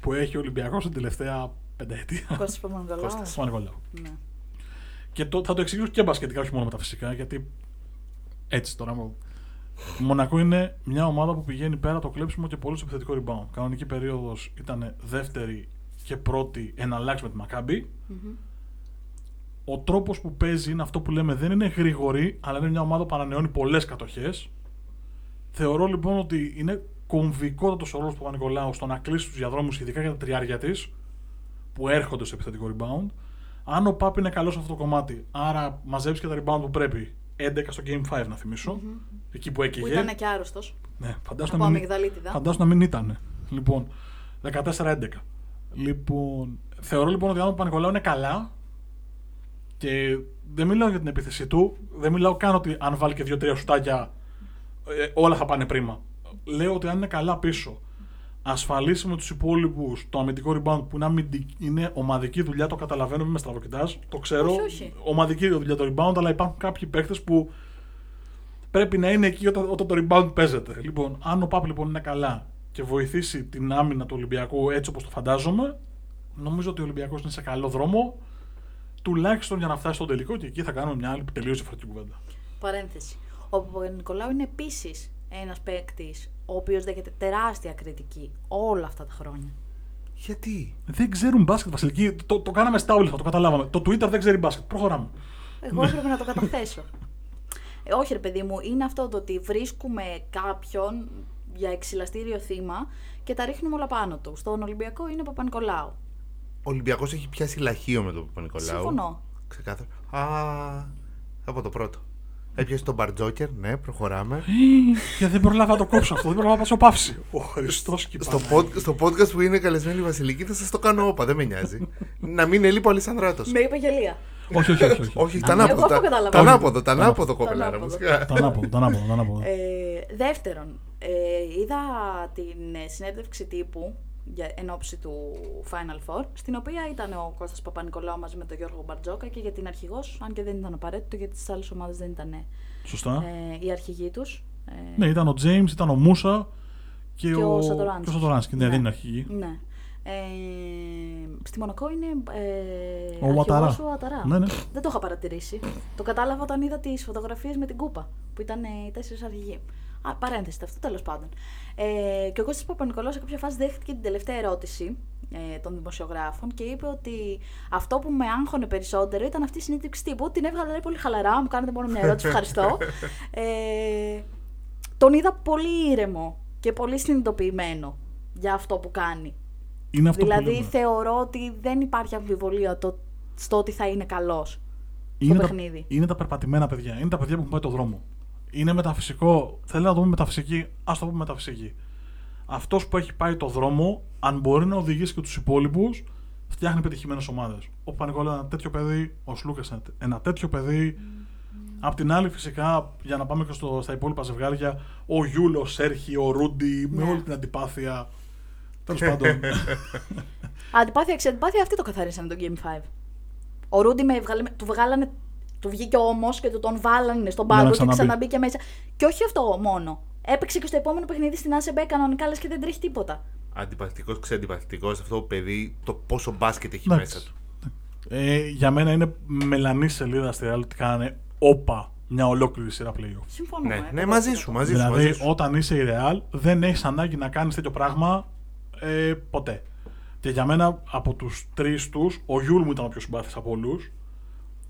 που έχει ο Ολυμπιακός την τελευταία πενταετία. *laughs* Κώστας Παπα-Νικολάου. Κώστας. Στο Νικολάου. Ναι. Και το, θα το εξηγήσω και μπασκετικά, όχι μόνο με τα φυσικά, γιατί έτσι τώρα. μου- Η Μονακό είναι μια ομάδα που πηγαίνει πέρα το κλέψιμο και πολύ στο επιθετικό rebound. Κανονική περίοδος ήταν δεύτερη και πρώτη εναλλάξει με τη Μακάμπη. Μμμ. Ο τρόπος που παίζει είναι αυτό που λέμε δεν είναι γρήγορη, αλλά είναι μια ομάδα που ανανεώνει πολλές κατοχές. Θεωρώ λοιπόν ότι είναι κομβικότατος ο ρόλος του Παπα-Νικολάου στο να κλείσει τους διαδρόμους, ειδικά για τα τριάρια της, που έρχονται στο επιθετικό rebound. Αν ο Παπ είναι καλός σε αυτό το κομμάτι, άρα μαζεύει και τα rebound που πρέπει. 11 στο Game 5 να θυμισω Εκεί που Που έκαιγε. ήταν και άρρωστος. Ναι, φαντάσου Από να, μην, αμυγδαλίτιδα. φαντάσου να μην ήταν. Λοιπόν, 14-11. Λοιπόν, θεωρώ λοιπόν ότι αν ο Πανικολάου είναι καλά και δεν μιλάω για την επίθεση του, δεν μιλάω καν ότι αν βάλει και δύο-τρία σουτάκια ε, όλα θα πάνε πρίμα. Λέω ότι αν είναι καλά πίσω, ασφαλίσει με τους υπόλοιπους το αμυντικό rebound που είναι, αμυντικ- είναι ομαδική δουλειά, το καταλαβαίνω, μην με στραβοκοιτάς, το ξέρω. Όχι, όχι. Ομαδική δουλειά το rebound, αλλά υπάρχουν κάποιοι παίχτε που πρέπει να είναι εκεί όταν, όταν το rebound παίζεται. Λοιπόν, αν ο Παπ λοιπόν είναι καλά και βοηθήσει την άμυνα του Ολυμπιακού έτσι όπως το φαντάζομαι, νομίζω ότι ο Ολυμπιακός είναι σε καλό δρόμο, τουλάχιστον για να φτάσει στον τελικό και εκεί θα κάνουμε μια άλλη τελείως διαφορετική κουβέντα. Παρένθεση. Ο Παπα-Νικολάου είναι επίσης ένας παίκτης ο οποίος δέχεται τεράστια κριτική όλα αυτά τα χρόνια. Γιατί; Δεν ξέρουν μπάσκετ, Βασιλική. Το, το κάναμε στα όλα, το καταλάβαμε. Το Twitter δεν ξέρει μπάσκετ. Προχωράμε. Εγώ έπρεπε να το καταθέσω. Ε, όχι, ρε παιδί μου, είναι αυτό το ότι βρίσκουμε κάποιον για εξυλαστήριο θύμα και τα ρίχνουμε όλα πάνω του. Στον Ολυμπιακό είναι ο Παπα-Νικολάου. Ο Ολυμπιακός έχει πιάσει λαχείο με τον Παπα-Νικολάου. Συμφωνώ. Ξεκάθαρα. Α, από το πρώτο. Έπιασε τον Μπαρτζόκερ, ναι, προχωράμε. Και δεν προλάβα να το κόψω αυτό. Δεν προλάβα να πάω παύση. Ο Χριστός και Στο, pod, στο podcast που είναι καλεσμένη η Βασιλική θα σας το κάνω όπα, δεν με νοιάζει. να μην ελείπω Αλισανδράτος. Με είπε γελία. Όχι, όχι, όχι. όχι. Όχι, Εγώ τα ανάποδο. αυτό τα- καταλαβαίνω. Τα ανάποδο, τα ανάποδο κοπελάρα ανάποδο. μου. Τα ανάποδο, τα ανάποδο, τα ανάποδο. Ε, δεύτερον, ε, είδα την ε, συνέντευξη τύπου για, εν ώψη του Final Four, στην οποία ήταν ο Κώστας Παπα-Νικολάου μαζί με τον Γιώργο Μπαρτζόκα και για την αρχηγός, αν και δεν ήταν απαραίτητο, γιατί στις άλλες ομάδες δεν ήταν Σωστά. ε, η αρχηγή τους. Ε, Ναι, ήταν ο James, ήταν ο Μούσα και, Και ο Σατοράνσκι. και ο Σατοράνσκι. Ναι, Ναι. δεν είναι αρχηγή. ναι. Ε, στη Μονακό είναι ε, Ο Ουαταρά. αρχηγός ο Ουαταρά. Ναι, ναι. Δεν το είχα παρατηρήσει. Το κατάλαβα όταν είδα τις φωτογραφίες με την κούπα, που ήταν ε, οι τέσσερις αρχηγοί. Α, παρένθεση αυτό, τέλος πάντων. Ε, και ο Κώστας Παπα-Νικολάου σε κάποια φάση δέχτηκε την τελευταία ερώτηση ε, των δημοσιογράφων και είπε ότι αυτό που με άγχωνε περισσότερο ήταν αυτή η συνέντευξη τύπου. Την έβγαλα λέει, πολύ χαλαρά, μου κάνετε μόνο μια ερώτηση, ευχαριστώ. *laughs* Ε, τον είδα πολύ ήρεμο και πολύ συνειδητοποιημένο για αυτό που κάνει. Είναι αυτό δηλαδή που λέμε. θεωρώ ότι δεν υπάρχει αμφιβολία το, στο ότι θα είναι καλός. είναι, τα, παιχνίδι. είναι τα περπατημένα παιδιά. Είναι τα παιδιά που έχουν πάει το δρόμο. Είναι μεταφυσικό. Θέλω να το πούμε μεταφυσική. Α το πούμε μεταφυσική. Αυτός που έχει πάει το δρόμο, αν μπορεί να οδηγήσει και τους υπόλοιπους, φτιάχνει πετυχημένες ομάδες. Ο Πανικόλα είναι ένα τέτοιο παιδί, ο Σλούκας είναι ένα τέτοιο παιδί. Απ' την άλλη, φυσικά, για να πάμε και στο, στα υπόλοιπα ζευγάρια, ο Γιούλος, ο Σέρχη, ο Ρούντι, με Ναι. όλη την αντιπάθεια. Τέλος πάντων. Αντιπάθεια, ξαντιπάθεια, αυτοί το καθαρίσανε το Game 5. Ο Ρούντι με βγάλε, του βγάλανε. Του βγήκε όμω και του τον βάλανε στον Για να πάγκο και ξαναμπεί. ξαναμπήκε μέσα. Και όχι αυτό μόνο. Έπαιξε και στο επόμενο παιχνίδι στην ΑΣΕΜΠΕ κανονικά λες και δεν τρέχει τίποτα. Αντιπαθητικός, ξεαντιπαθητικός αυτό το παιδί, το πόσο μπάσκετ έχει Εντάξει. μέσα του. Ε, για μένα είναι μελανή σελίδα στη Real ότι κάνανε όπα μια ολόκληρη σειρά playoff. Συμφωνώ. Ναι, ε, ναι, 100%. μαζί σου, μαζί σου. δηλαδή, μαζί σου. όταν είσαι η Real, δεν έχεις ανάγκη να κάνεις τέτοιο πράγμα ε, ποτέ. Και για μένα, από τους τρεις τους, ο Γιούλ μου ήταν ο πιο συμπαθής από όλους.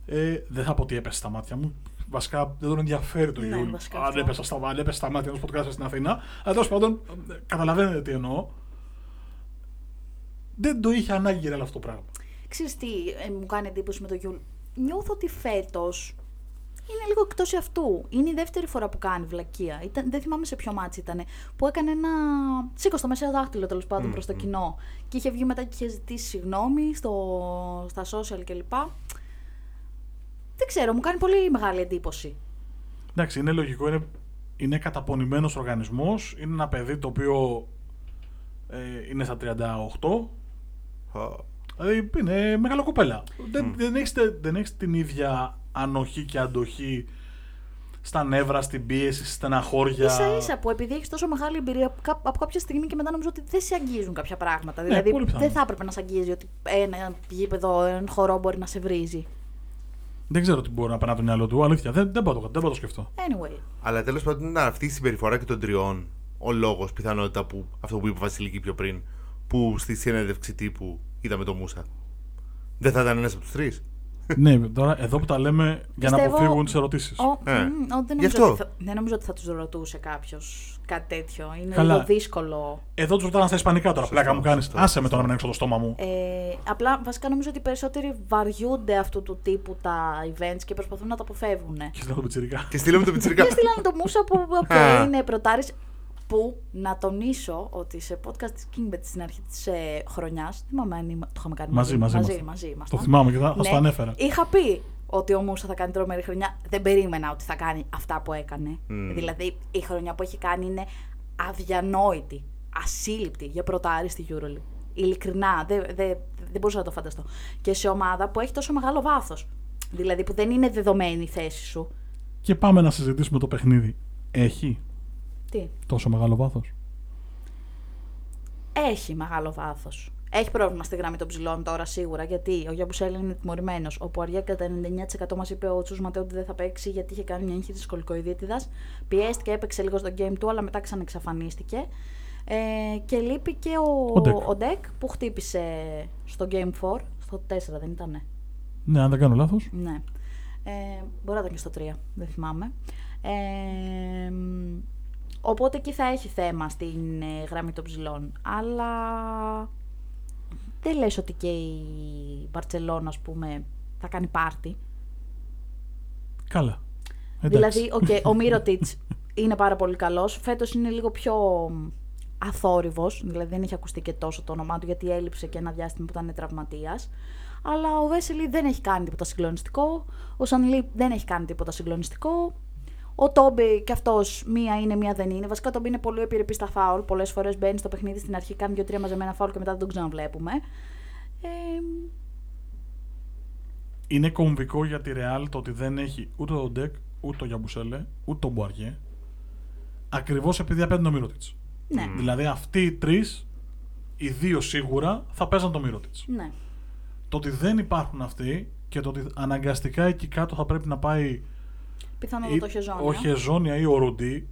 Ε, δεν θα πω ότι έπεσε στα μάτια μου. Βασικά δεν τον ενδιαφέρει το Ναι, Γιούλ. βασικά Αν αυτό. έπεσε στα, αν έπεσε στα μάτια ενός podcast στην Αθήνα. Αλλά τέλος πάντων, ε, καταλαβαίνετε τι εννοώ. Δεν το είχε ανάγκη η Real αυτό το πράγμα. Ξέρεις τι ε, μου κάνει εντύπωση με το Γιούλ. Νιώθω ότι φέτος είναι λίγο εκτός αυτού. Είναι η δεύτερη φορά που κάνει βλακεία. Ήταν, δεν θυμάμαι σε ποιο ματς ήταν. Που έκανε ένα. Σήκω στο μεσαίο δάχτυλο τέλος πάντων προς το κοινό. Και είχε βγει μετά και είχε ζητήσει συγγνώμη στο, στα social κλπ. Δεν ξέρω, μου κάνει πολύ μεγάλη εντύπωση. Εντάξει, είναι λογικό, είναι, είναι καταπονημένος οργανισμός, είναι ένα παιδί το οποίο ε, είναι στα 38, Α, δηλαδή είναι μεγάλο κοπέλα. Δεν, δεν, έχεις, τε- δεν έχεις την ίδια ανοχή και αντοχή στα νεύρα, στην πίεση, στη στεναχώρια. σα ίσα που επειδή έχεις τόσο μεγάλη εμπειρία κα- από κάποια στιγμή και μετά νομίζω ότι δεν σε αγγίζουν κάποια πράγματα. δηλαδή Ναι, πολύ πιθανό. δεν θα έπρεπε να σε αγγίζει ότι ένα γήπεδο, ένα χορό μπορεί να σε βρίζει. Δεν ξέρω τι μπορεί να περνά από το μυαλό του, αλήθεια. Δεν, δεν, μπορώ, το- δεν μπορώ να το σκεφτώ. Anyway. Αλλά τέλος πάντων ήταν αυτή η συμπεριφορά και των τριών ο λόγος, πιθανότητα που αυτό που είπε η Βασιλική πιο πριν, που στη συνέντευξη τύπου είδαμε το Μούσα. Δεν θα ήταν ένας από τους τρεις. Ναι, τώρα εδώ που τα λέμε για να Πιστεύω- αποφύγουν τις ερωτήσεις. Ο, Ε. μ, ο, δεν, Γι' νομίζω αυτό. ότι θα, δεν νομίζω ότι θα τους ρωτούσε κάποιος κάτι τέτοιο. Είναι Καλά. λίγο δύσκολο. Εδώ τους ρωτάνε στα Ισπανικά τώρα. Σωστό, Πλάκα μου κάνεις. σωστό, Άσε με σωστό. τώρα να ανοίξω το στόμα μου. Ε, απλά βασικά νομίζω ότι οι περισσότεροι βαριούνται αυτού του τύπου τα events και προσπαθούν να τα αποφεύγουν. Και στέλνω το πιτσιρικά. Και στείλαμε το *laughs* πιτσιρικά. Και στείλανε το Μούσα που οκ, Α. είναι πρωτάρης. Που να τονίσω ότι σε podcast της Kingbet στην αρχή της ε, χρονιάς. θυμάμαι αν είμα- το είχαμε κάνει Μαζί, μαζί, μαζί, ήμασταν. μαζί Το ήμασταν. θυμάμαι και θα, θα Ναι. στο ανέφερα. Είχα πει ότι ο Μούσα θα κάνει τρομερή χρονιά. Δεν περίμενα ότι θα κάνει αυτά που έκανε. Μμ. Δηλαδή η χρονιά που έχει κάνει είναι αδιανόητη, ασύλληπτη για πρωτάρι στη EuroLeague. Ειλικρινά, δεν δεν- δεν μπορούσα να το φανταστώ. Και σε ομάδα που έχει τόσο μεγάλο βάθος. Δηλαδή που δεν είναι δεδομένη η θέση σου. Και πάμε να συζητήσουμε το παιχνίδι. Έχει; Τι; τόσο μεγάλο βάθος; Έχει μεγάλο βάθος. Έχει πρόβλημα στη γραμμή των ψηλών τώρα σίγουρα γιατί ο Γιάμπουσέλ είναι τιμωρημένος. Ο Πουαριέ κατά 99% μας είπε ο Τσου Ματέο ότι δεν θα παίξει γιατί είχε κάνει μια έγχυση της κολικοειδίτιδα. Πιέστηκε, έπαιξε λίγο στο game του, αλλά μετά ξανεξαφανίστηκε. Ε, και λείπει και ο, Ο Ντεκ. ο Ντεκ που χτύπησε στο game 4. Στο 4 δεν ήταν. Ναι, αν δεν κάνω λάθος. Ναι. Ε, μπορεί να ήταν και στο 3, δεν θυμάμαι. Ε, μ, οπότε εκεί θα έχει θέμα στην ε, γραμμή των ψηλών. Αλλά δεν λες ότι και η Μπαρτσελώνα, ας πούμε, θα κάνει πάρτι. Καλά. Εντάξει. Δηλαδή, οκ, ο Μίροτιτς *laughs* είναι πάρα πολύ καλός. Φέτος είναι λίγο πιο μ, αθόρυβος, δηλαδή δεν έχει ακουστεί και τόσο το όνομά του γιατί έλειψε και ένα διάστημα που ήταν τραυματίας. Αλλά ο Βέσελι δεν έχει κάνει τίποτα συγκλονιστικό. Ο Σανλή δεν έχει κάνει τίποτα συγκλονιστικό. Ο Τόμπι και αυτός μία είναι, μία δεν είναι. Βασικά ο Τόμπι είναι πολύ επιρρεπής στα φάουλ. Πολλές φορές μπαίνει στο παιχνίδι στην αρχή, κάνει δύο-τρία μαζεμένα φάουλ και μετά δεν τον ξαναβλέπουμε. Ε, Είναι κομβικό για τη Real το ότι δεν έχει ούτε τον Ντεκ, ούτε τον Γιαμπουσέλε, ούτε τον Μπουαριέ. Ακριβώς επειδή απέναντι τον Μύρωτιτ. ναι, Δηλαδή αυτοί οι τρεις, οι δύο σίγουρα, θα παίζαν τον Μύρωτιτ. ναι. Το ότι δεν υπάρχουν αυτοί και το ότι αναγκαστικά εκεί κάτω θα πρέπει να πάει Πιθανότατα ή- το Χεζόνια. ο Χεζόνια ή ο Ρουντί.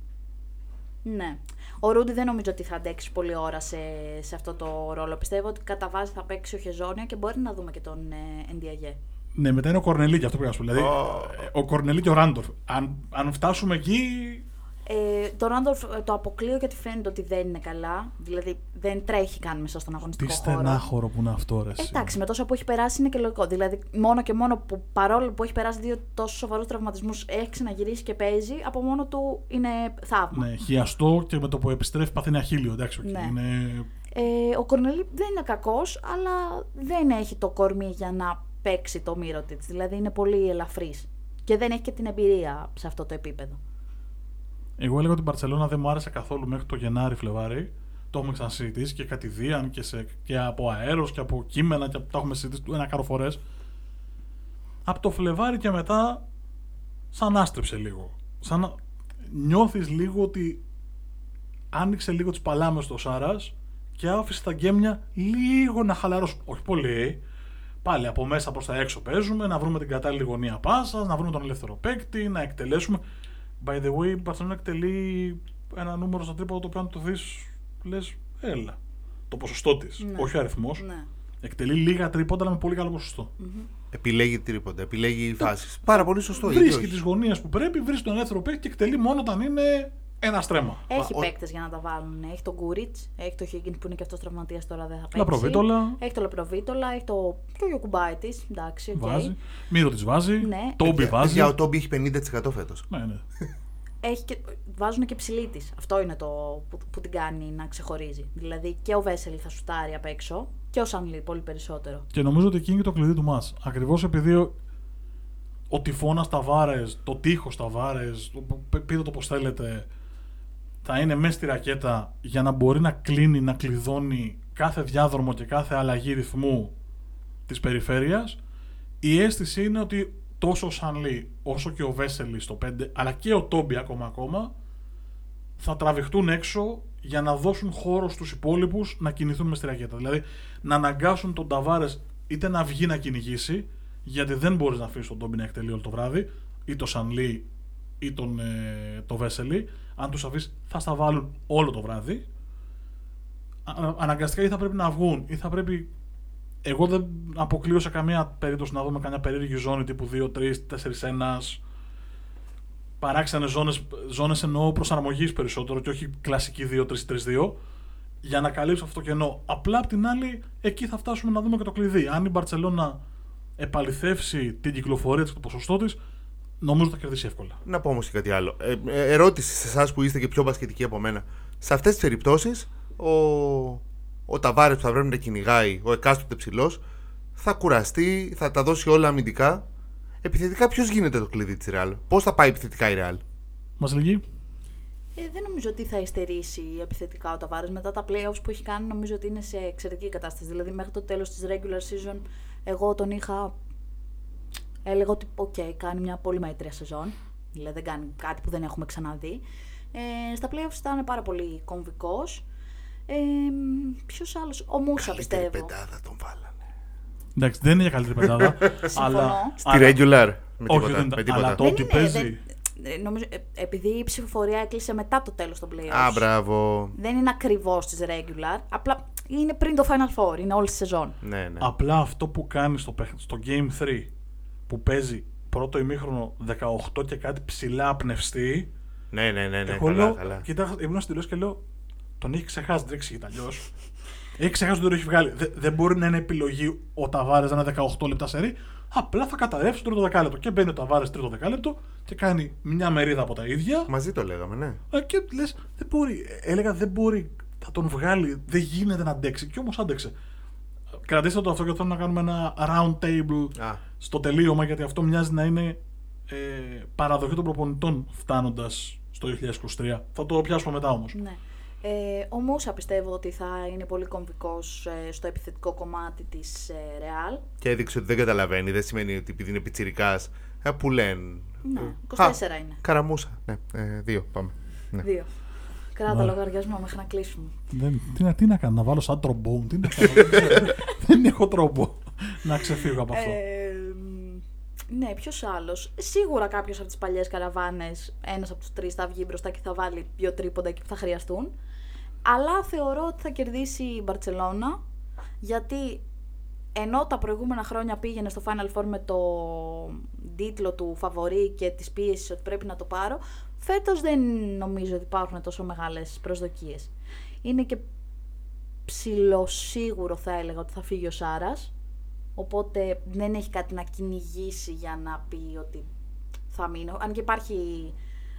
Ναι. Ο Ρούντι δεν νομίζω ότι θα αντέξει πολλή ώρα σε, σε αυτό το ρόλο. Πιστεύω ότι κατά βάση θα παίξει ο Χεζόνια και μπορεί να δούμε και τον ε, Ενδιαγέ. Ναι, μετά είναι ο Κορνέλι και αυτό που είπα σου. Δηλαδή, ε, ο Κορνέλι και ο Ράντολφ. Αν, αν φτάσουμε εκεί. Ε, τον Ράντολφ ε, το αποκλείω γιατί φαίνεται ότι δεν είναι καλά. Δηλαδή δεν τρέχει καν μέσα στον Τι αγωνιστικό χώρο. στενάχωρο που είναι αυτό, ρε. Ε, εσύ. Εντάξει, με τόσο που έχει περάσει είναι και λογικό. Δηλαδή, μόνο και μόνο που παρόλο που έχει περάσει δύο τόσο σοβαρούς τραυματισμούς, έχει ξαναγυρίσει και παίζει, από μόνο του είναι θαύμα. Ναι, χιαστό και με το που επιστρέφει παθαίνει αχίλλειο. Εντάξει, οκ, Ναι. είναι Ε, ο Κορνέλι δεν είναι κακός, αλλά δεν έχει το κορμί για να παίξει το Μίροτιτς. Δηλαδή είναι πολύ ελαφρύς. Και δεν έχει και την εμπειρία σε αυτό το επίπεδο. Εγώ έλεγα ότι η Μπαρσελόνα δεν μου άρεσε καθόλου μέχρι το Γενάρη-Φλεβάρι. Το έχουμε ξανασυζητήσει και κατηδίαν και, σε, και από αέρος και από κείμενα και από, τα έχουμε συζητήσει ένα κάρο φορές. Από το Φλεβάρι και μετά, σαν άστρεψε λίγο. Σαν να νιώθεις λίγο ότι άνοιξε λίγο τις παλάμες στο Σάρας και άφησε τα γκέμια λίγο να χαλαρώσουν. Όχι πολύ. Πάλι από μέσα προς τα έξω παίζουμε, να βρούμε την κατάλληλη γωνία πάσας, να βρούμε τον ελεύθερο παίκτη, να εκτελέσουμε. By the way, η Barcelona εκτελεί ένα νούμερο στο τρίποντο το οποίο αν το δεις λες έλα. Το ποσοστό της, Ναι. όχι ο αριθμός. Ναι. Εκτελεί λίγα τρίποντα αλλά με πολύ καλό ποσοστό. Επιλέγει τρίποντα, επιλέγει φάσεις. Πάρα πολύ σωστό. γιατί Βρίσκει όχι. τις γωνίες που πρέπει, βρίσκει τον ελεύθερο παίκτη και εκτελεί μόνο όταν είναι ένα στρέμμα. Έχει ο- παίκτες για να τα βάλουν. Έχει τον Κούριτς, έχει το Χίγκινς που είναι και αυτός τραυματίας τώρα δεν θα παίξει. Λαπροβίτολα. Έχει το Λαπροβίτολα, έχει το. και ο Γιοκουμπάιτις. Εντάξει, οκ. Βάζει. Μύρο της βάζει. Ναι. Τόμπι Παιδιά, βάζει. παιδιά, ο Τόμπι έχει 50% φέτος. Ναι, ναι. Έχει και, βάζουν και ψηλή της. Αυτό είναι το που, που την κάνει να ξεχωρίζει. Δηλαδή και ο Βέσελη θα σουτάρει απ' έξω και ο Σανλή πολύ περισσότερο. Και νομίζω ότι εκεί είναι και το κλειδί του μας. Ακριβώς επειδή ο, ο τυφώνας Ταβάρες, το τείχος Ταβάρες, το, π- πείτε το πώς θέλετε, θα είναι μέσα στη ρακέτα για να μπορεί να κλείνει, να κλειδώνει κάθε διάδρομο και κάθε αλλαγή ρυθμού της περιφέρειας. Η αίσθηση είναι ότι τόσο ο Σανλή όσο και ο Βέσελη στο 5, αλλά και ο Τόμπι ακόμα ακόμα, θα τραβηχτούν έξω για να δώσουν χώρο στους υπόλοιπους να κινηθούν μες στη ρακέτα. Δηλαδή να αναγκάσουν τον Ταβάρες είτε να βγει να κυνηγήσει, γιατί δεν μπορείς να αφήσεις τον Τόμπι να εκτελεί όλο το βράδυ, ή το Σανλή ή τον, ε, το Βέσελη. Αν τους αφήσεις θα στα βάλουν όλο το βράδυ. Α- αναγκαστικά ή θα πρέπει να βγουν ή θα πρέπει Εγώ δεν αποκλείω σε καμία περίπτωση να δούμε καμιά περίεργη ζώνη τύπου 2-3, 4-1. Παράξενες ζώνες ζώνες εννοώ προσαρμογής περισσότερο και όχι κλασική 2-3-3-2 για να καλύψει αυτό το κενό. Απλά απ' την άλλη, εκεί θα φτάσουμε να δούμε και το κλειδί. Αν η Μπαρσελόνα επαληθεύσει την κυκλοφορία της και το ποσοστό της, νομίζω θα κερδίσει εύκολα. Να πω όμως και κάτι άλλο. Ε, ε, ερώτηση σε εσάς που είστε και πιο μπασκετικοί από μένα. Σε αυτές τις περιπτώσεις, ο, ο Ταβάρες που θα πρέπει να κυνηγάει, ο εκάστοτε ψηλός, θα κουραστεί, θα τα δώσει όλα αμυντικά. Επιθετικά, ποιος γίνεται το κλειδί της Ρεάλ; Πώς θα πάει επιθετικά η Ρεάλ; Μας λέγει. Ε, δεν νομίζω ότι θα υστερήσει επιθετικά ο Ταβάρες. Μετά τα playoffs που έχει κάνει, νομίζω ότι είναι σε εξαιρετική κατάσταση. Δηλαδή, μέχρι το τέλος της regular season, εγώ τον είχα. Έλεγα ότι, οκ, κάνει μια πολύ μέτρια σεζόν. Δηλαδή, δεν κάνει κάτι που δεν έχουμε ξαναδεί. Ε, στα playoffs ήταν πάρα πολύ κομβικός. Ε, Ποιος άλλος, ο Μούσα Καλύτερη πιστεύω. πεντάδα τον βάλανε. Εντάξει, δεν είναι για καλύτερη πεντάδα. *laughs* αλλά, Συμφωνώ. Στη regular. Με Όχι, τίποτα. δεν με ήταν. τίποτα. Αλλά το Δεν ότι είναι, παίζει. δεν- ε, νομίζω, ε, επειδή η ψηφοφορία έκλεισε μετά το τέλος των playoffs. Α, μπράβο. Δεν είναι ακριβώς της regular. Απλά είναι πριν το Final Four. Είναι όλη τη σεζόν. Ναι, ναι. Απλά αυτό που κάνει στο, παίχ- στο Game 3 που παίζει πρώτο ημίχρονο 18 και κάτι ψηλά πνευστή. Ναι, ναι, ναι, ναι. εγώ καλά, λέω, καλά. κοίτα, ήμουν στην τηλεόραση και λέω, τον έχει ξεχάσει, δεν εξηγείται αλλιώς. έχει ξεχάσει ότι τον έχει βγάλει. Δε- δεν μπορεί να είναι επιλογή ο Ταβάρες να είναι 18 λεπτά σε ρί. Απλά θα καταρρεύσει το τρίτο δεκάλεπτο. Και μπαίνει ο Ταβάρες τρίτο δεκάλεπτο και κάνει μια μερίδα από τα ίδια. Μαζί το λέγαμε, ναι. Ε, Και λες, δεν μπορεί. Έλεγα δεν μπορεί. Θα τον βγάλει. Δεν γίνεται να αντέξει. Και όμως άντεξε. Κρατήστε το αυτό και θέλω να κάνουμε ένα round table Α, στο τελείωμα γιατί αυτό μοιάζει να είναι ε, παραδοχή των προπονητών φτάνοντας στο 2023. Θα το πιάσουμε μετά όμως. Ναι. Ε, ο Μούσα πιστεύω ότι θα είναι πολύ κομβικός ε, στο επιθετικό κομμάτι της ε, Real. και έδειξε ότι δεν καταλαβαίνει. Δεν σημαίνει ότι επειδή είναι πιτσιρικάς. Ε, που λένε. Ναι, Ε, 24 α, είναι. Καραμούσα. Ναι, ε, δύο. Πάμε. Ναι. Δύο. Κράτα Μάλιστα. λογαριασμό μέχρι να κλείσουμε. Δεν, τι, να, τι να κάνω, να βάλω σαν τρομπόν, τι να κάνω. δεν, *laughs* ξέρω. δεν έχω τρόπο να ξεφύγω από αυτό. Ε, μ, ναι, ποιος άλλος. Σίγουρα κάποιος από τις παλιές καραβάνες, ένας από τους τρεις θα βγει μπροστά και θα βάλει δύο τρίποντα εκεί που θα χρειαστούν. Αλλά θεωρώ ότι θα κερδίσει η Μπαρσελόνα γιατί ενώ τα προηγούμενα χρόνια πήγαινε στο Final Four με το τίτλο του φαβορή και της πίεσης ότι πρέπει να το πάρω, φέτος δεν νομίζω ότι υπάρχουν τόσο μεγάλες προσδοκίες. Είναι και ψηλοσίγουρο θα έλεγα ότι θα φύγει ο Σάρας, οπότε δεν έχει κάτι να κυνηγήσει για να πει ότι θα μείνω. Αν και υπάρχει,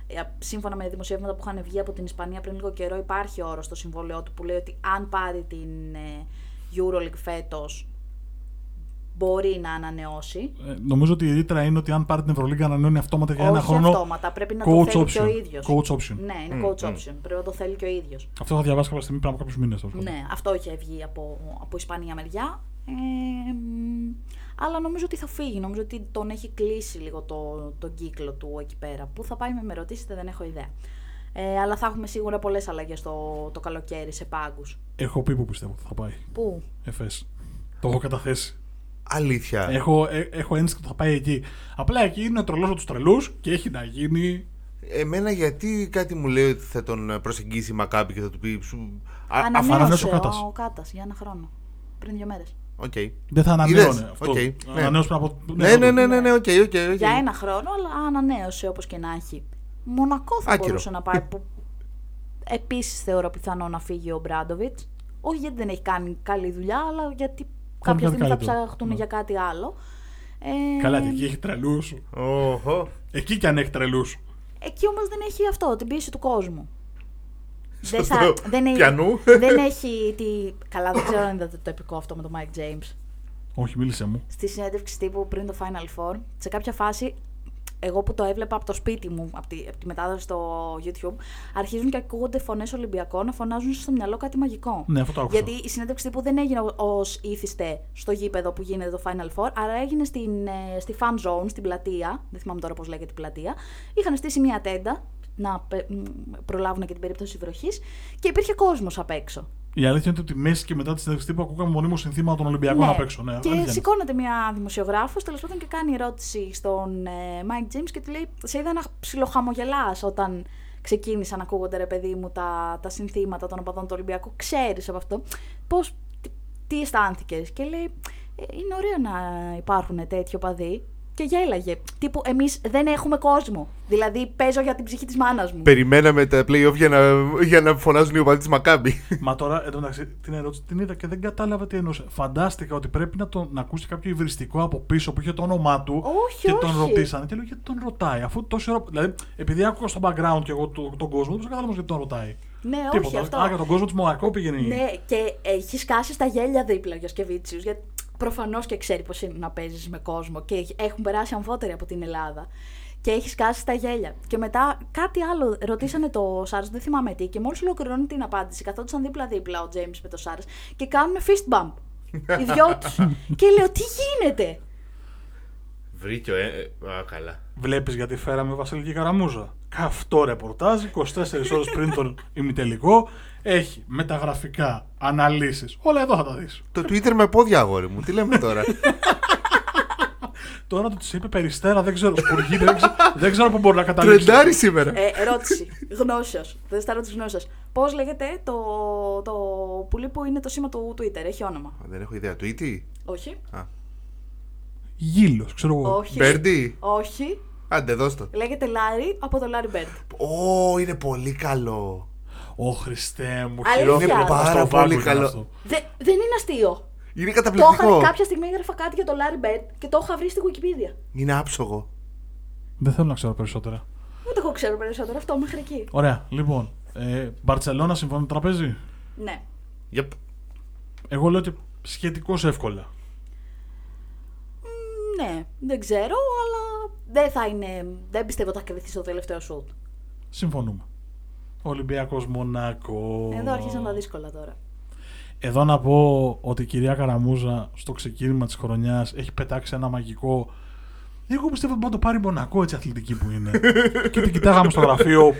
ε, σύμφωνα με δημοσιεύματα που είχαν βγει από την Ισπανία πριν λίγο καιρό, υπάρχει όρος στο συμβόλαιό του που λέει ότι αν πάρει την ε, EuroLeague φέτος μπορεί να ανανεώσει. Ε, νομίζω ότι η ρήτρα είναι ότι αν πάρει την Ευρωλίγκα ανανεώνει αυτόματα για ένα Όχι χρόνο. αυτόματα, πρέπει να το coach θέλει και ο option. ίδιος. Coach option. Ναι, είναι Μμ, coach μμ. option. Πρέπει να το θέλει και ο ίδιος. Αυτό θα διαβάσει κάποια στιγμή πριν από κάποιους μήνες. Ναι, αυτό είχε βγει από, από Ισπανία μεριά. Ε, μ, αλλά νομίζω ότι θα φύγει. Νομίζω ότι τον έχει κλείσει λίγο το, τον κύκλο του εκεί πέρα. Πού θα πάει με, με ρωτήσετε, δεν έχω ιδέα. Ε, αλλά θα έχουμε σίγουρα πολλές αλλαγές το, το καλοκαίρι σε πάγκους. Έχω πει που πιστεύω ότι θα πάει. Πού; Εφές. Το έχω καταθέσει. Αλήθεια. Έχω, ε, έχω ένστικτο ότι θα πάει εκεί. Απλά εκεί είναι τρελός από τους τρελούς και έχει να γίνει. Εμένα γιατί κάτι μου λέει ότι θα τον προσεγγίσει η Μακάμπι και θα του πει. Σου... Α, Ανανέωσε ανανέωσε ο ο, Κάτας. ο Κάτας για ένα χρόνο. Πριν δύο μέρες. Οκ. Δεν θα ανανέωνε Είδες; αυτό. Οκ, ναι. Ανανέωσε πριν από. Ναι, ναι, ναι, ναι, ναι, OK, OK. OK. Για ένα χρόνο, αλλά ανανέωσε όπως και να έχει. Μονακό θα Άκυρο. μπορούσε να πάει. Που επίσης θεωρώ πιθανό να φύγει ο Ομπράντοβιτς. Όχι γιατί δεν έχει κάνει καλή δουλειά, αλλά γιατί κάποια κάτι στιγμή θα καλύτερο. ψαχτούν Ναι. για κάτι άλλο. Ε, Καλά, εκεί έχει τρελούς. Οχο. Εκεί κι αν έχει τρελούς. Εκεί όμως δεν έχει αυτό, την πίεση του κόσμου. Δεν, Σωστό. *laughs* δεν, έχει, Πιανού. δεν έχει. Τη... Καλά, δεν ξέρω αν είδατε το επικό αυτό με τον Mike James. Όχι, μίλησε μου. στη συνέντευξη τύπου πριν το Final Four, σε κάποια φάση, εγώ που το έβλεπα από το σπίτι μου, από τη, από τη μετάδοση στο YouTube, αρχίζουν και ακούγονται φωνές Ολυμπιακών να φωνάζουν στο μυαλό κάτι μαγικό. Ναι, αυτό το άκουσα. Γιατί η συνέντευξη τύπου δεν έγινε ως ήθιστε στο γήπεδο που γίνεται το Final Four, αλλά έγινε στην, ε, στη fan zone, στην πλατεία. Δεν θυμάμαι τώρα πώς λέγεται η πλατεία. Είχαν στήσει μια τέντα να πε- μ, προλάβουν και την περίπτωση βροχής και υπήρχε κόσμος απ' έξω. Η αλήθεια είναι ότι μέση και μετά τη συνέντευξη τύπου ακούγαμε μονίμως συνθήματα των Ολυμπιακών απ' έξω. Ναι, και αλήθεια είναι. σηκώνεται μια δημοσιογράφος τέλος πάντων και κάνει ερώτηση στον ε, Mike James και του λέει: Σε είδα να ψιλοχαμογελάς όταν ξεκίνησαν να ακούγονται ρε παιδί μου τα, τα συνθήματα των οπαδών του Ολυμπιακού. Ξέρεις από αυτό. Πώς. τι αισθάνθηκες; Και λέει, «Ε, είναι ωραίο να υπάρχουν τέτοιο παδί. Και γέλαγε. Τύπου, εμείς δεν έχουμε κόσμο. Δηλαδή, παίζω για την ψυχή της μάνας μου. Περιμέναμε τα playoff για να, για να φωνάζουν οι οπαδοί της Μακάμπη. Μα τώρα, εντωμεταξύ, την ερώτηση την είδα και δεν κατάλαβα τι εννοούσε. Φαντάστηκα ότι πρέπει να, τον, να ακούσει κάποιο υβριστικό από πίσω που είχε το όνομά του Όχι, και τον όχι. ρωτήσανε. Και λέω γιατί τον ρωτάει, αφού τόση ώρα. Δηλαδή, επειδή άκουγα στο background και εγώ το- τον κόσμο, δεν κατάλαβα γιατί τον ρωτάει. Ναι, όχι Τίποτα. αυτό. Α, για τον κόσμο της Μονακό πήγαινε. Ναι, και έχει σκάσει στα γέλια δίπλα ο Γιασκεβίτσιου. Γιατί προφανώς και ξέρει πώς είναι να παίζεις με κόσμο και έχουν περάσει αμφότεροι από την Ελλάδα. Και έχεις σκάσει στα γέλια. Και μετά κάτι άλλο ρωτήσανε το Σάρα, δεν θυμάμαι τι, και μόλις ολοκληρώνει την απάντηση, καθόντουσαν δίπλα-δίπλα ο Τζέιμς με το Σάρα και κάνουν fist bump. Οι δυο τους. *laughs* και λέω, τι γίνεται; Βρήκε ο. Ε, ε, α, καλά. Βλέπεις γιατί φέραμε Βασιλική Καραμούζα. Καυτό ρεπορτάζ, 24 ώρες πριν τον ημιτελικό. Έχει μεταγραφικά, αναλύσεις. Όλα εδώ θα τα δεις. Το Twitter με πόδια, αγόρι μου. Τι λέμε τώρα; Τώρα του είπε περιστέρα, δεν ξέρω. Σπουργίτη, δεν, ξέρω δεν ξέρω πού μπορεί να καταλήξει. Τρεντάρι σήμερα. Ε, ερώτηση. Γνώσεω. Δεν στα τη γνώσεω. Πώς λέγεται το, το πουλί που είναι το σήμα του Twitter, έχει όνομα; Α, Δεν έχω ιδέα. Tweety. Όχι. Γύλος, ξέρω εγώ. Όχι. Μπέρντι; Όχι. Άντε, δώσ' το. Λέγεται Λάρι από το Λάρι Μπέρντ. Ω, είναι πολύ καλό. Ω Χριστέ μου, Αλήθεια. χειρότερο Είναι από πάρα στο πολύ πάγκο ήταν καλό. αυτό. Δε, δεν είναι αστείο. Είναι Το καταπληκτικό. είχα κάποια στιγμή έγραφα κάτι για το Λάρι Μπέρντ και το είχα βρει στη Wikipedia. Είναι άψογο. Δεν θέλω να ξέρω περισσότερα. Ούτε εγώ ξέρω περισσότερο αυτό μέχρι εκεί. Ωραία, λοιπόν. Ε, Μπαρσελόνα συμφωνεί με το τραπέζι; Ναι. Yep. Εγώ λέω ότι σχετικώς εύκολα. Μ, Ναι, δεν ξέρω, αλλά δεν θα είναι. Δεν πιστεύω ότι θα κρυθεί στο τελευταίο σουτ. Συμφωνούμε. Ολυμπιακός Μονακό. Εδώ αρχίσαν τα δύσκολα τώρα. Εδώ να πω ότι η κυρία Καραμούζα στο ξεκίνημα της χρονιάς έχει πετάξει ένα μαγικό. Εγώ πιστεύω ότι μπορεί να το πάρει Μονακό έτσι αθλητική που είναι. *laughs* και την κοιτάγαμε στο γραφείο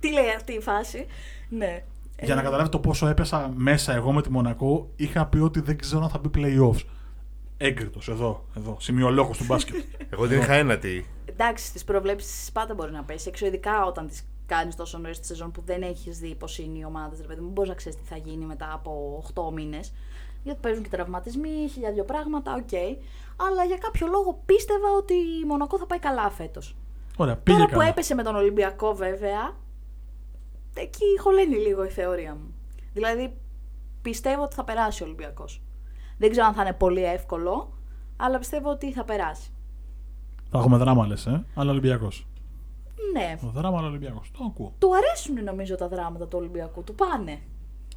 Τι λέει αυτή η φάση; Ναι. για να καταλάβετε το πόσο έπεσα μέσα εγώ με τη Μονακό. Είχα πει ότι δεν ξέρω αν θα μπει playoffs. Έγκριτος εδώ, εδώ, σημειολόγος του μπάσκετ. Εγώ την είχα ένατη. Εντάξει, στις προβλέψεις πάντα μπορεί να πέσει. Έξω, ειδικά όταν τις κάνεις τόσο νωρίς τη σεζόν που δεν έχεις δει πώς είναι οι ομάδες. Ρε παιδί μου, μπορείς να ξέρεις τι θα γίνει μετά από 8 μήνες. Γιατί παίζουν και τραυματισμοί, χίλια δύο πράγματα, οκ. Αλλά για κάποιο λόγο πίστευα ότι η Μονακό θα πάει καλά φέτος. Ωραία, πήγε Τώρα που καλά. έπεσε με τον Ολυμπιακό, βέβαια, εκεί χωλαίνει λίγο η θεωρία μου. Δηλαδή, πιστεύω ότι θα περάσει ο Ολυμπιακός. Δεν ξέρω αν θα είναι πολύ εύκολο, αλλά πιστεύω ότι θα περάσει. Θα έχουμε δράμα λες, ε, αλλά Ολυμπιακός. Ναι, Δράμα, αλλά Ολυμπιακός. Το ακούω. του αρέσουν νομίζω τα δράματα του Ολυμπιακού. Του πάνε.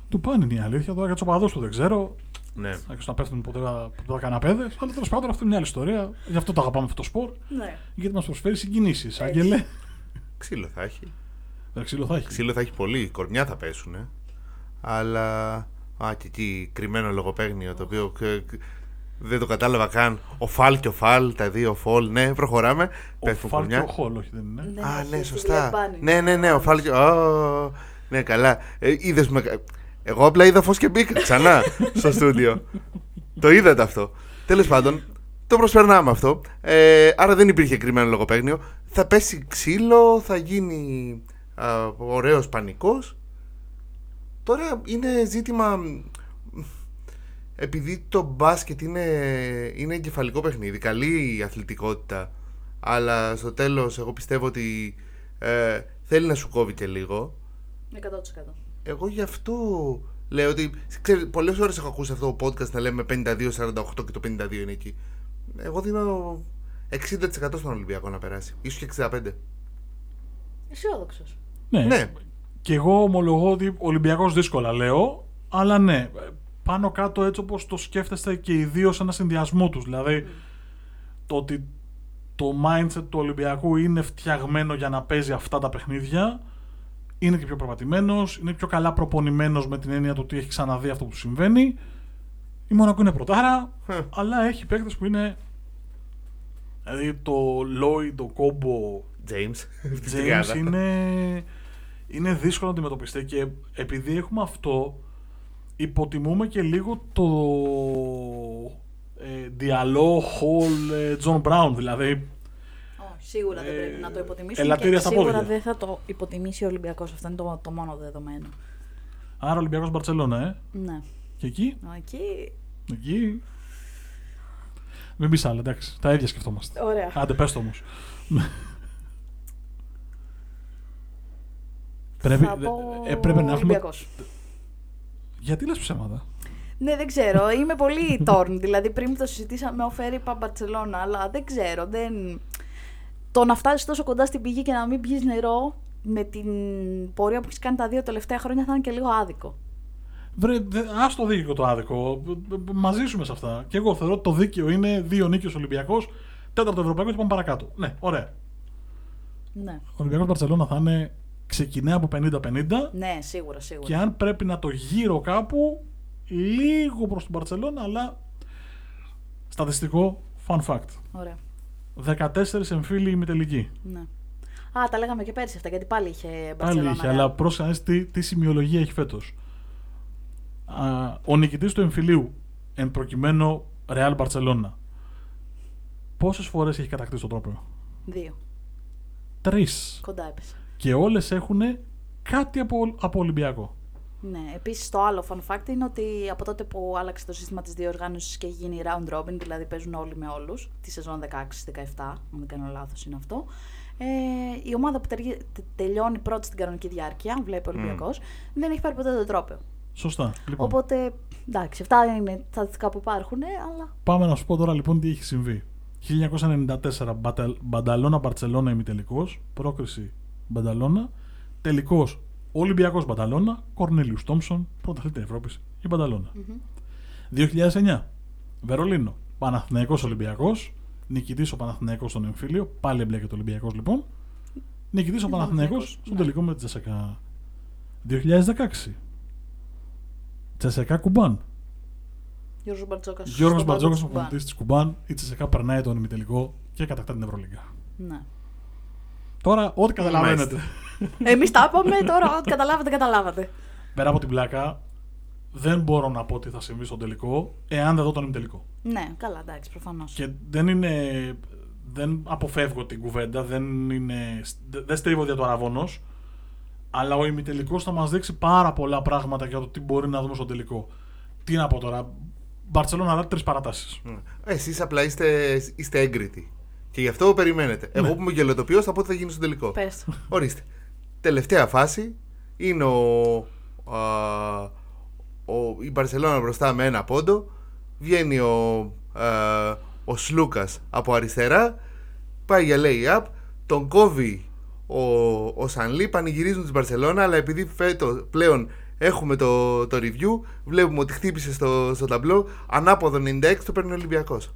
Του πάνε είναι η αλήθεια. Τώρα για του οπαδού του δεν ξέρω. Ναι. Άξιο να πέφτουν ποτέ, ποτέ καναπέδε. Αλλά τέλος πάντων αυτό είναι μια άλλη ιστορία. Γι' αυτό το αγαπάμε αυτό το σπορ. Ναι. Γιατί μας προσφέρει συγκινήσεις. Άγγελε. Ξύλο θα έχει. Δεν ξύλο θα έχει. Ξύλο θα έχει πολύ. Κορμιά θα πέσουν. Αλλά. Α, και εκεί κρυμμένο λογοπαίγνιο το οποίο ε, ε, δεν το κατάλαβα καν. Ο Φαλ και ο Φαλ, τα δύο Φολ. Ναι, προχωράμε. Ο Πέφτουν Φαλ και κορμιά. ο Χολ, όχι δεν είναι. Ναι, Α, έχει ναι, στη σωστά. Βιλερμπάνη. Ναι, ναι, ναι, ο Φαλ και. Ω, Ναι, καλά. Ε, είδες με... Εγώ απλά είδα φως και μπήκα ξανά *laughs* στο στούντιο. το είδατε αυτό. Τέλος πάντων, το προσπερνάμε αυτό. Ε, άρα δεν υπήρχε κρυμμένο λογοπαίγνιο. Θα πέσει ξύλο, θα γίνει α, ωραίος πανικός. Τώρα είναι ζήτημα... Επειδή το μπάσκετ είναι, είναι εγκεφαλικό παιχνίδι, καλή η αθλητικότητα, αλλά στο τέλος εγώ πιστεύω ότι ε, θέλει να σου κόβει και λίγο. 100%. Εγώ γι' αυτό λέω ότι. Ξέρετε, πολλές ώρες έχω ακούσει αυτό το podcast να λέμε 52-48 και το 52 είναι εκεί. Εγώ δίνω 60% στον Ολυμπιακό να περάσει. ίσως και 65. Αισιόδοξος. Ναι. Ναι. Και εγώ ομολογώ ότι Ολυμπιακός δύσκολα λέω. Αλλά ναι, πάνω κάτω έτσι όπως το σκέφτεστε και οι δύο σε ένα συνδυασμό τους. Δηλαδή, το ότι το mindset του Ολυμπιακού είναι φτιαγμένο για να παίζει αυτά τα παιχνίδια. Είναι και πιο προπατημένο, είναι πιο καλά προπονημένος με την έννοια του ότι έχει ξαναδεί αυτό που συμβαίνει. Η Μονακό είναι πρωτάρα, Χε. αλλά έχει παίκτες που είναι. Δηλαδή το Lloyd, το Κόμπο, James. James είναι, είναι δύσκολο να αντιμετωπιστεί και επειδή έχουμε αυτό υποτιμούμε και λίγο το ε, διαλό Hall ε, John Brown δηλαδή Όχι, σίγουρα δεν Ε, πρέπει να το υποτιμήσουμε. ελαττήρια και στα σίγουρα πόδια. δεν θα το υποτιμήσει ο Ολυμπιακός. Αυτό είναι το, το μόνο δεδομένο. άρα Ολυμπιακός Μπαρτσελώνα ε. Ναι. Και εκεί, Εκεί. εκεί. Μην πεις άλλα, εντάξει. Τα ίδια σκεφτόμαστε. Ωραία. Άντε, πες το όμως. πρέπει, Θα πω ε, πρέπει να έχουμε... Ολυμπιακός. Γιατί λες ψέματα; Ναι, δεν ξέρω. Είμαι πολύ torn. δηλαδή, πριν που το συζητήσαμε, ο Φέρι είπα Μπαρσελόνα, αλλά δεν ξέρω. Δεν... Το να φτάσεις τόσο κοντά στην πηγή και να μην πιεις νερό με την πορεία που έχεις κάνει τα δύο τελευταία χρόνια θα είναι και λίγο άδικο. Βρε, δε- ας το δίκαιο το άδικο. Μαζί σου με σε αυτά. Και εγώ θεωρώ ότι το δίκαιο είναι δύο νίκες Ολυμπιακός, τέταρτο Ευρωπαϊκό και πάμε παρακάτω. Ναι, ωραία. Ναι, Ο Ολυμπιακός Μπαρσελόνα θα είναι ξεκινάει από 50-50 ναι σίγουρα, σίγουρα. και αν πρέπει να το γύρω κάπου λίγο προς την Μπαρσελόνα, αλλά στατιστικό fun fact. Ωραία. 14 εμφύλοι ημιτελική. Ναι. Α, τα λέγαμε και πέρσι αυτά, γιατί πάλι είχε Πάλι Μπαρσελόνα. είχε, αλλά πρόσεχα να δεις τι, τι σημειολογία έχει φέτος. Ο νικητής του εμφυλίου, εν προκειμένου Real Barcelona, πόσες φορές έχει κατακτήσει το τρόπαιο, Δύο. Τρεις. Κοντά έπεσε. Και όλες έχουν κάτι από, από Ολυμπιακό. Ναι, επίσης το άλλο fun fact είναι ότι από τότε που άλλαξε το σύστημα της διοργάνωσης και έχει γίνει round robin, δηλαδή παίζουν όλοι με όλους, τη σεζόν 16-17, αν δεν κάνω λάθος είναι αυτό. Ε, η ομάδα που τερι- τε- τελειώνει πρώτη στην κανονική διάρκεια, βλέπει ο Ολυμπιακός, δεν έχει πάρει ποτέ το τρόπαιο. Σωστά. Λοιπόν, Οπότε, εντάξει, αυτά είναι τα στατιστικά που υπάρχουν, αλλά πάμε να σου πω τώρα λοιπόν τι έχει συμβεί. 1994 Μπανταλώνα Μπαρσελόνα ημιτελικός, πρόκριση Μπανταλώνα, τελικός Ολυμπιακός Μπανταλώνα, Κορνέλιους Τόμψον, πρωταθλήτρια Ευρώπης η Μπανταλώνα. 2009 Βερολίνο, Παναθηναϊκός Ολυμπιακός, νικητής ο Παναθηναϊκός στον εμφύλιο, πάλι εμπλέκεται ο Ολυμπιακός λοιπόν, νικητής ο Παναθηναϊκός Παναθηναϊκός, στον ναι. τελικό με τη Τσεσεκά. 2016 Τσεσεκά Κουμπάν. Γιώργος Μπαρτζόκας. Γιώργος στον πάγκο Μπατζόκας, του ο προπονητής της Κουμπάν, η Τσεσεκά περνάει τον ημιτελικό και κατακτά την Ευρωλίγα. Ναι. Τώρα, ό,τι καταλαβαίνετε. Εμείς τα είπαμε, τώρα ό,τι καταλάβατε, καταλάβατε. Πέρα από την πλάκα, δεν μπορώ να πω τι θα συμβεί στον τελικό, εάν δεν δω τον ημιτελικό. Ναι, καλά, εντάξει, προφανώς. Και δεν είναι. Δεν αποφεύγω την κουβέντα, δεν, είναι, δεν στρίβω δια το αραβόνο. Αλλά ο ημιτελικός θα μας δείξει πάρα πολλά πράγματα για το τι μπορεί να δούμε στον τελικό. Τι να πω τώρα. Μπαρσελόνα, τρεις παρατάσεις. Εσείς απλά είστε, είστε έγκριτοι. Και γι' αυτό περιμένετε. Ναι. Εγώ που είμαι γελοτοποιός θα πω τι θα γίνει στο τελικό. Πες. Ορίστε. Τελευταία φάση είναι ο, α, ο, η Μπαρσελόνα μπροστά με ένα πόντο. Βγαίνει ο, α, ο Σλούκας από αριστερά. Πάει για lay-up. Τον κόβει ο, ο Σανλή. Πανηγυρίζουν της Μπαρσελόνα. Αλλά επειδή φέτος πλέον έχουμε το, το review, βλέπουμε ότι χτύπησε στο, στο ταμπλό. Ανάποδο 96 το παίρνει ο Ολυμπιακός.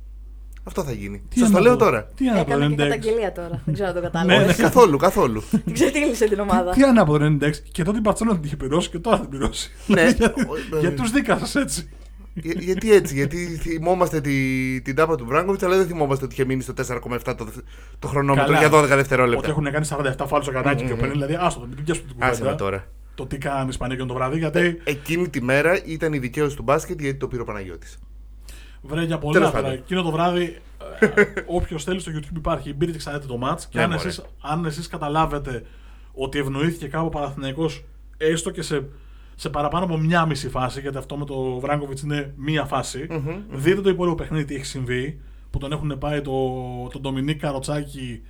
Αυτό θα γίνει. Τι Σας το ανάποδο- λέω τώρα. Τι ανάποδο Έκανε και 96. καταγγελία τώρα. Δεν ξέρω αν το Ναι, κατάλαβες. ναι. *laughs* καθόλου, καθόλου. Την ξετύλισε την ομάδα. Τι ανάποδο 96. Και τότε η Μπαρσελόνα την είχε πληρώσει και τώρα θα την πληρώσει. Ναι. *laughs* γιατί, Ο- γιατί τους δίκασε έτσι. Για- γιατί έτσι, γιατί θυμόμαστε τη, την τάπα του Βράγκοβιτς, αλλά δεν θυμόμαστε ότι είχε μείνει στο 4,7 το, δευ- το χρονόμετρο Καλά. για 12 Ότι δευτερόλεπτα. έχουν κάνει 47 φάλου στο κανάκι πιο πριν. Δηλαδή, άστο, μην πιάσουμε την Άσε με κουβέντα. τώρα. Το τι κάνανε οι Ισπανοί εκείνο το βράδυ, γιατί Εκείνη τη μέρα ήταν η δικαίωση του μπάσκετ γιατί το πήρε ο Παναγιώτης. Βρε για πολλά Τέλος τώρα. πάντων. Εκείνο το βράδυ, *laughs* όποιος θέλει στο YouTube υπάρχει. Μπείτε και ξαναδείτε το match. Και Ναι, αν μωρέ. εσείς, αν εσείς καταλάβετε ότι ευνοήθηκε κάπου ο Παναθηναϊκός έστω και σε, σε παραπάνω από μία μισή φάση, γιατί αυτό με το Βράγκοβιτς είναι μία φάση, δείτε το υπόλοιπο παιχνίδι τι έχει συμβεί. Που τον έχουν πάει το, τον Ντομινίκ Καροτσάκη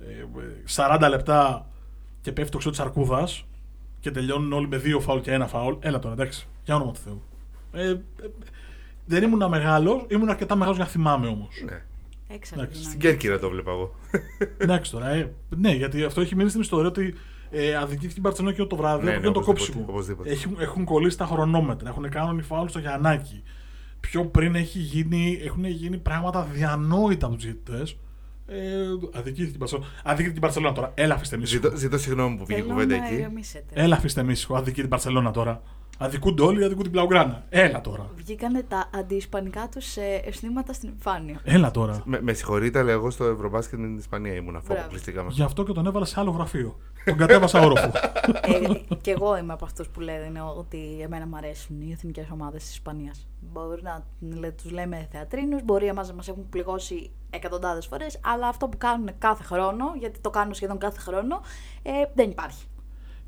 ε, 40 λεπτά και πέφτει το ξύλο της Αρκούδας και τελειώνουν όλοι με δύο φάουλ και ένα φάουλ. Έλα τώρα, εντάξει. Για όνομα του Θεού. Ε, ε, δεν ήμουν μεγάλος, ήμουν αρκετά μεγάλος για να θυμάμαι όμως. Ναι. Έξαλλη Εντάξει, Στην δυναμική. Κέρκυρα το βλέπα εγώ. Εντάξει τώρα. Ε, ναι, γιατί αυτό έχει μείνει στην ιστορία ότι ε, αδικήθηκε η Μπαρσελόνα και το βράδυ Ναι, από ναι, εκείνο το οπωσδήποτε, κόψιμο. οπωσδήποτε. Έχουν, έχουν κολλήσει τα χρονόμετρα, έχουν κάνει φάουλ στο Γιαννάκι. Πιο πριν έχει γίνει, έχουν γίνει πράγματα διανόητα από τους διαιτητές. Ε, αδικήθηκε την Μπαρσελόνα. Αδικήθηκε την Μπαρσελόνα τώρα. Έλα, αφήστε με ήσυχο. Ζητώ, ζητώ συγγνώμη που πήγε η Θέλω κουβέντα να εκεί. ηρεμήσετε. Έλα, αφήστε με ήσυχο. Αδικεί την Μπαρσελόνα τώρα. Αδικούνται όλοι, αδικούν την Πλαουγκράνα. Έλα τώρα. Βγήκανε τα αντιισπανικά τους αισθήματα στην επιφάνεια. Έλα τώρα. Με, με συγχωρείτε, αλλά εγώ στο Ευρωμπάσκετ με την Ισπανία ήμουν αφού Μπράβο. αποκλειστήκαμε. Γι' αυτό και τον έβαλα σε άλλο γραφείο. Τον κατέβασα όροφο. ε, και εγώ είμαι από αυτούς που λένε ότι εμένα μου αρέσουν οι εθνικές ομάδες της Ισπανίας. Μπορεί να τους λέμε θεατρίνους, μπορεί εμάς να μας έχουν πληγώσει εκατοντάδες φορές, αλλά αυτό που κάνουν κάθε χρόνο, γιατί το κάνουν σχεδόν κάθε χρόνο, ε, δεν υπάρχει.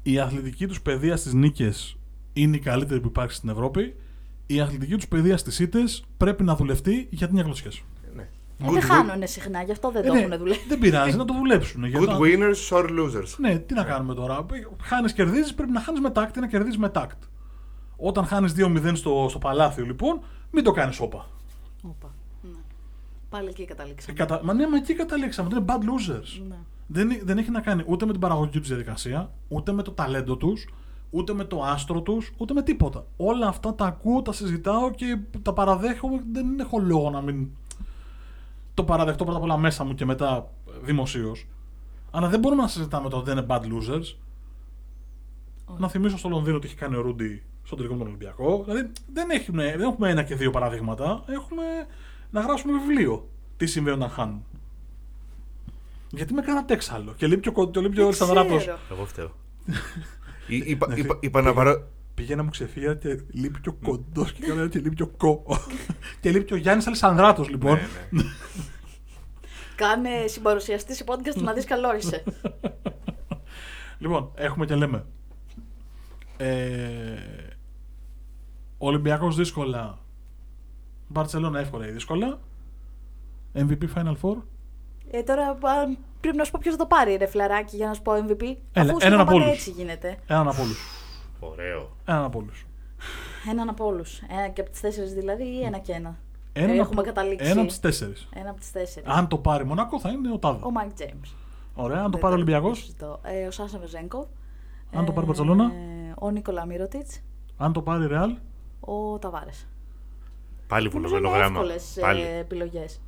η αθλητική τους παιδεία στις νίκες είναι η καλύτερη που υπάρχει στην Ευρώπη η αθλητική τους παιδεία στις ήττες πρέπει να δουλευτεί για την αγλωσία σου. Ναι. Ε, δεν χάνουνε συχνά, γι' αυτό δεν Ε, το ναι, έχουν δουλεύει. δεν πειράζει να το δουλέψουν. γιατί Good να- winners, short losers. Ναι, τι να κάνουμε τώρα; Χάνεις, κερδίζεις, πρέπει να χάνεις με τάκτ ή να κερδίζεις με τάκτ. Όταν χάνεις 2-0 στο, στο παλάθιο, λοιπόν, μην το κάνεις όπα. Όπα. Ναι. Πάλι εκεί Ε, καταλήξαμε. κατα... Μα ναι, μα εκεί καταλήξαμε. ότι Είναι bad losers. Ναι. Δεν, δεν έχει να κάνει ούτε με την παραγωγική τους διαδικασία, ούτε με το ταλέντο τους, ούτε με το άστρο τους, ούτε με τίποτα. Όλα αυτά τα ακούω, τα συζητάω και τα παραδέχομαι. Δεν έχω λόγο να μην το παραδεχτώ πρώτα απ' όλα μέσα μου και μετά δημοσίως. Αλλά δεν μπορούμε να συζητάμε το ότι δεν είναι bad losers. Να θυμίσω στο Λονδίνο ότι έχει κάνει ο Ρούντι στον τελικό με τον Ολυμπιακό. Δηλαδή δεν έχουμε, δεν έχουμε ένα και δύο παραδείγματα. Έχουμε να γράψουμε βιβλίο. Τι συμβαίνει όταν χάνουν. Γιατί με κάνατε έξαλλο. Και λείπει και ο, Κο- και λείπει και ο Αλεξανδράτος. Ξέρω. Εγώ φταίω. *laughs* Εί- είπα, είπα, είπα να πάρω. Πήγε να μου ξεφύγει και λείπει και ο κοντός και καλά και λείπει και ο κο. *laughs* και λείπει και ο Γιάννης Αλεξανδράτος λοιπόν. Ναι, ναι. *laughs* Κάνε συμπαρουσιαστής σε podcast να δεις καλό είσαι. *laughs* Λοιπόν, έχουμε και λέμε. Ε, Ολυμπιακός δύσκολα. Μπαρσελόνα εύκολα ή δύσκολα. MVP Final Four. Ε, τώρα α, πρέπει να σου πω ποιος θα το πάρει, ρε φιλαράκι, για να σου πω MVP. Έλα, Αφού έναν στην από πάντα όλους. έτσι γίνεται. Έναν από όλους. Ωραίο. Έναν από όλους. Έναν από όλους. Ένα και από τις τέσσερις δηλαδή ή ένα και ένα. Έναν Ε, από- έχουμε καταλήξει. Ένα από τις τέσσερις. Ένα από τις τέσσερις. Αν το πάρει Μονακό θα είναι ο Τάδε. Ο Μάικ Τζέιμς. Ωραία. Αν το πάρει ο Ολυμπιακός. Ε, ο Σάσα Βεζένκοφ. Αν το πάρει η Μπαρτσελόνα. Ο Νίκολα Μίροτιτς. Αν το πάρει Ρεάλ. Ο Ταβάρες. Πάλι βουλωμένο γράμμα. εύκολες Πάλι. επιλογές.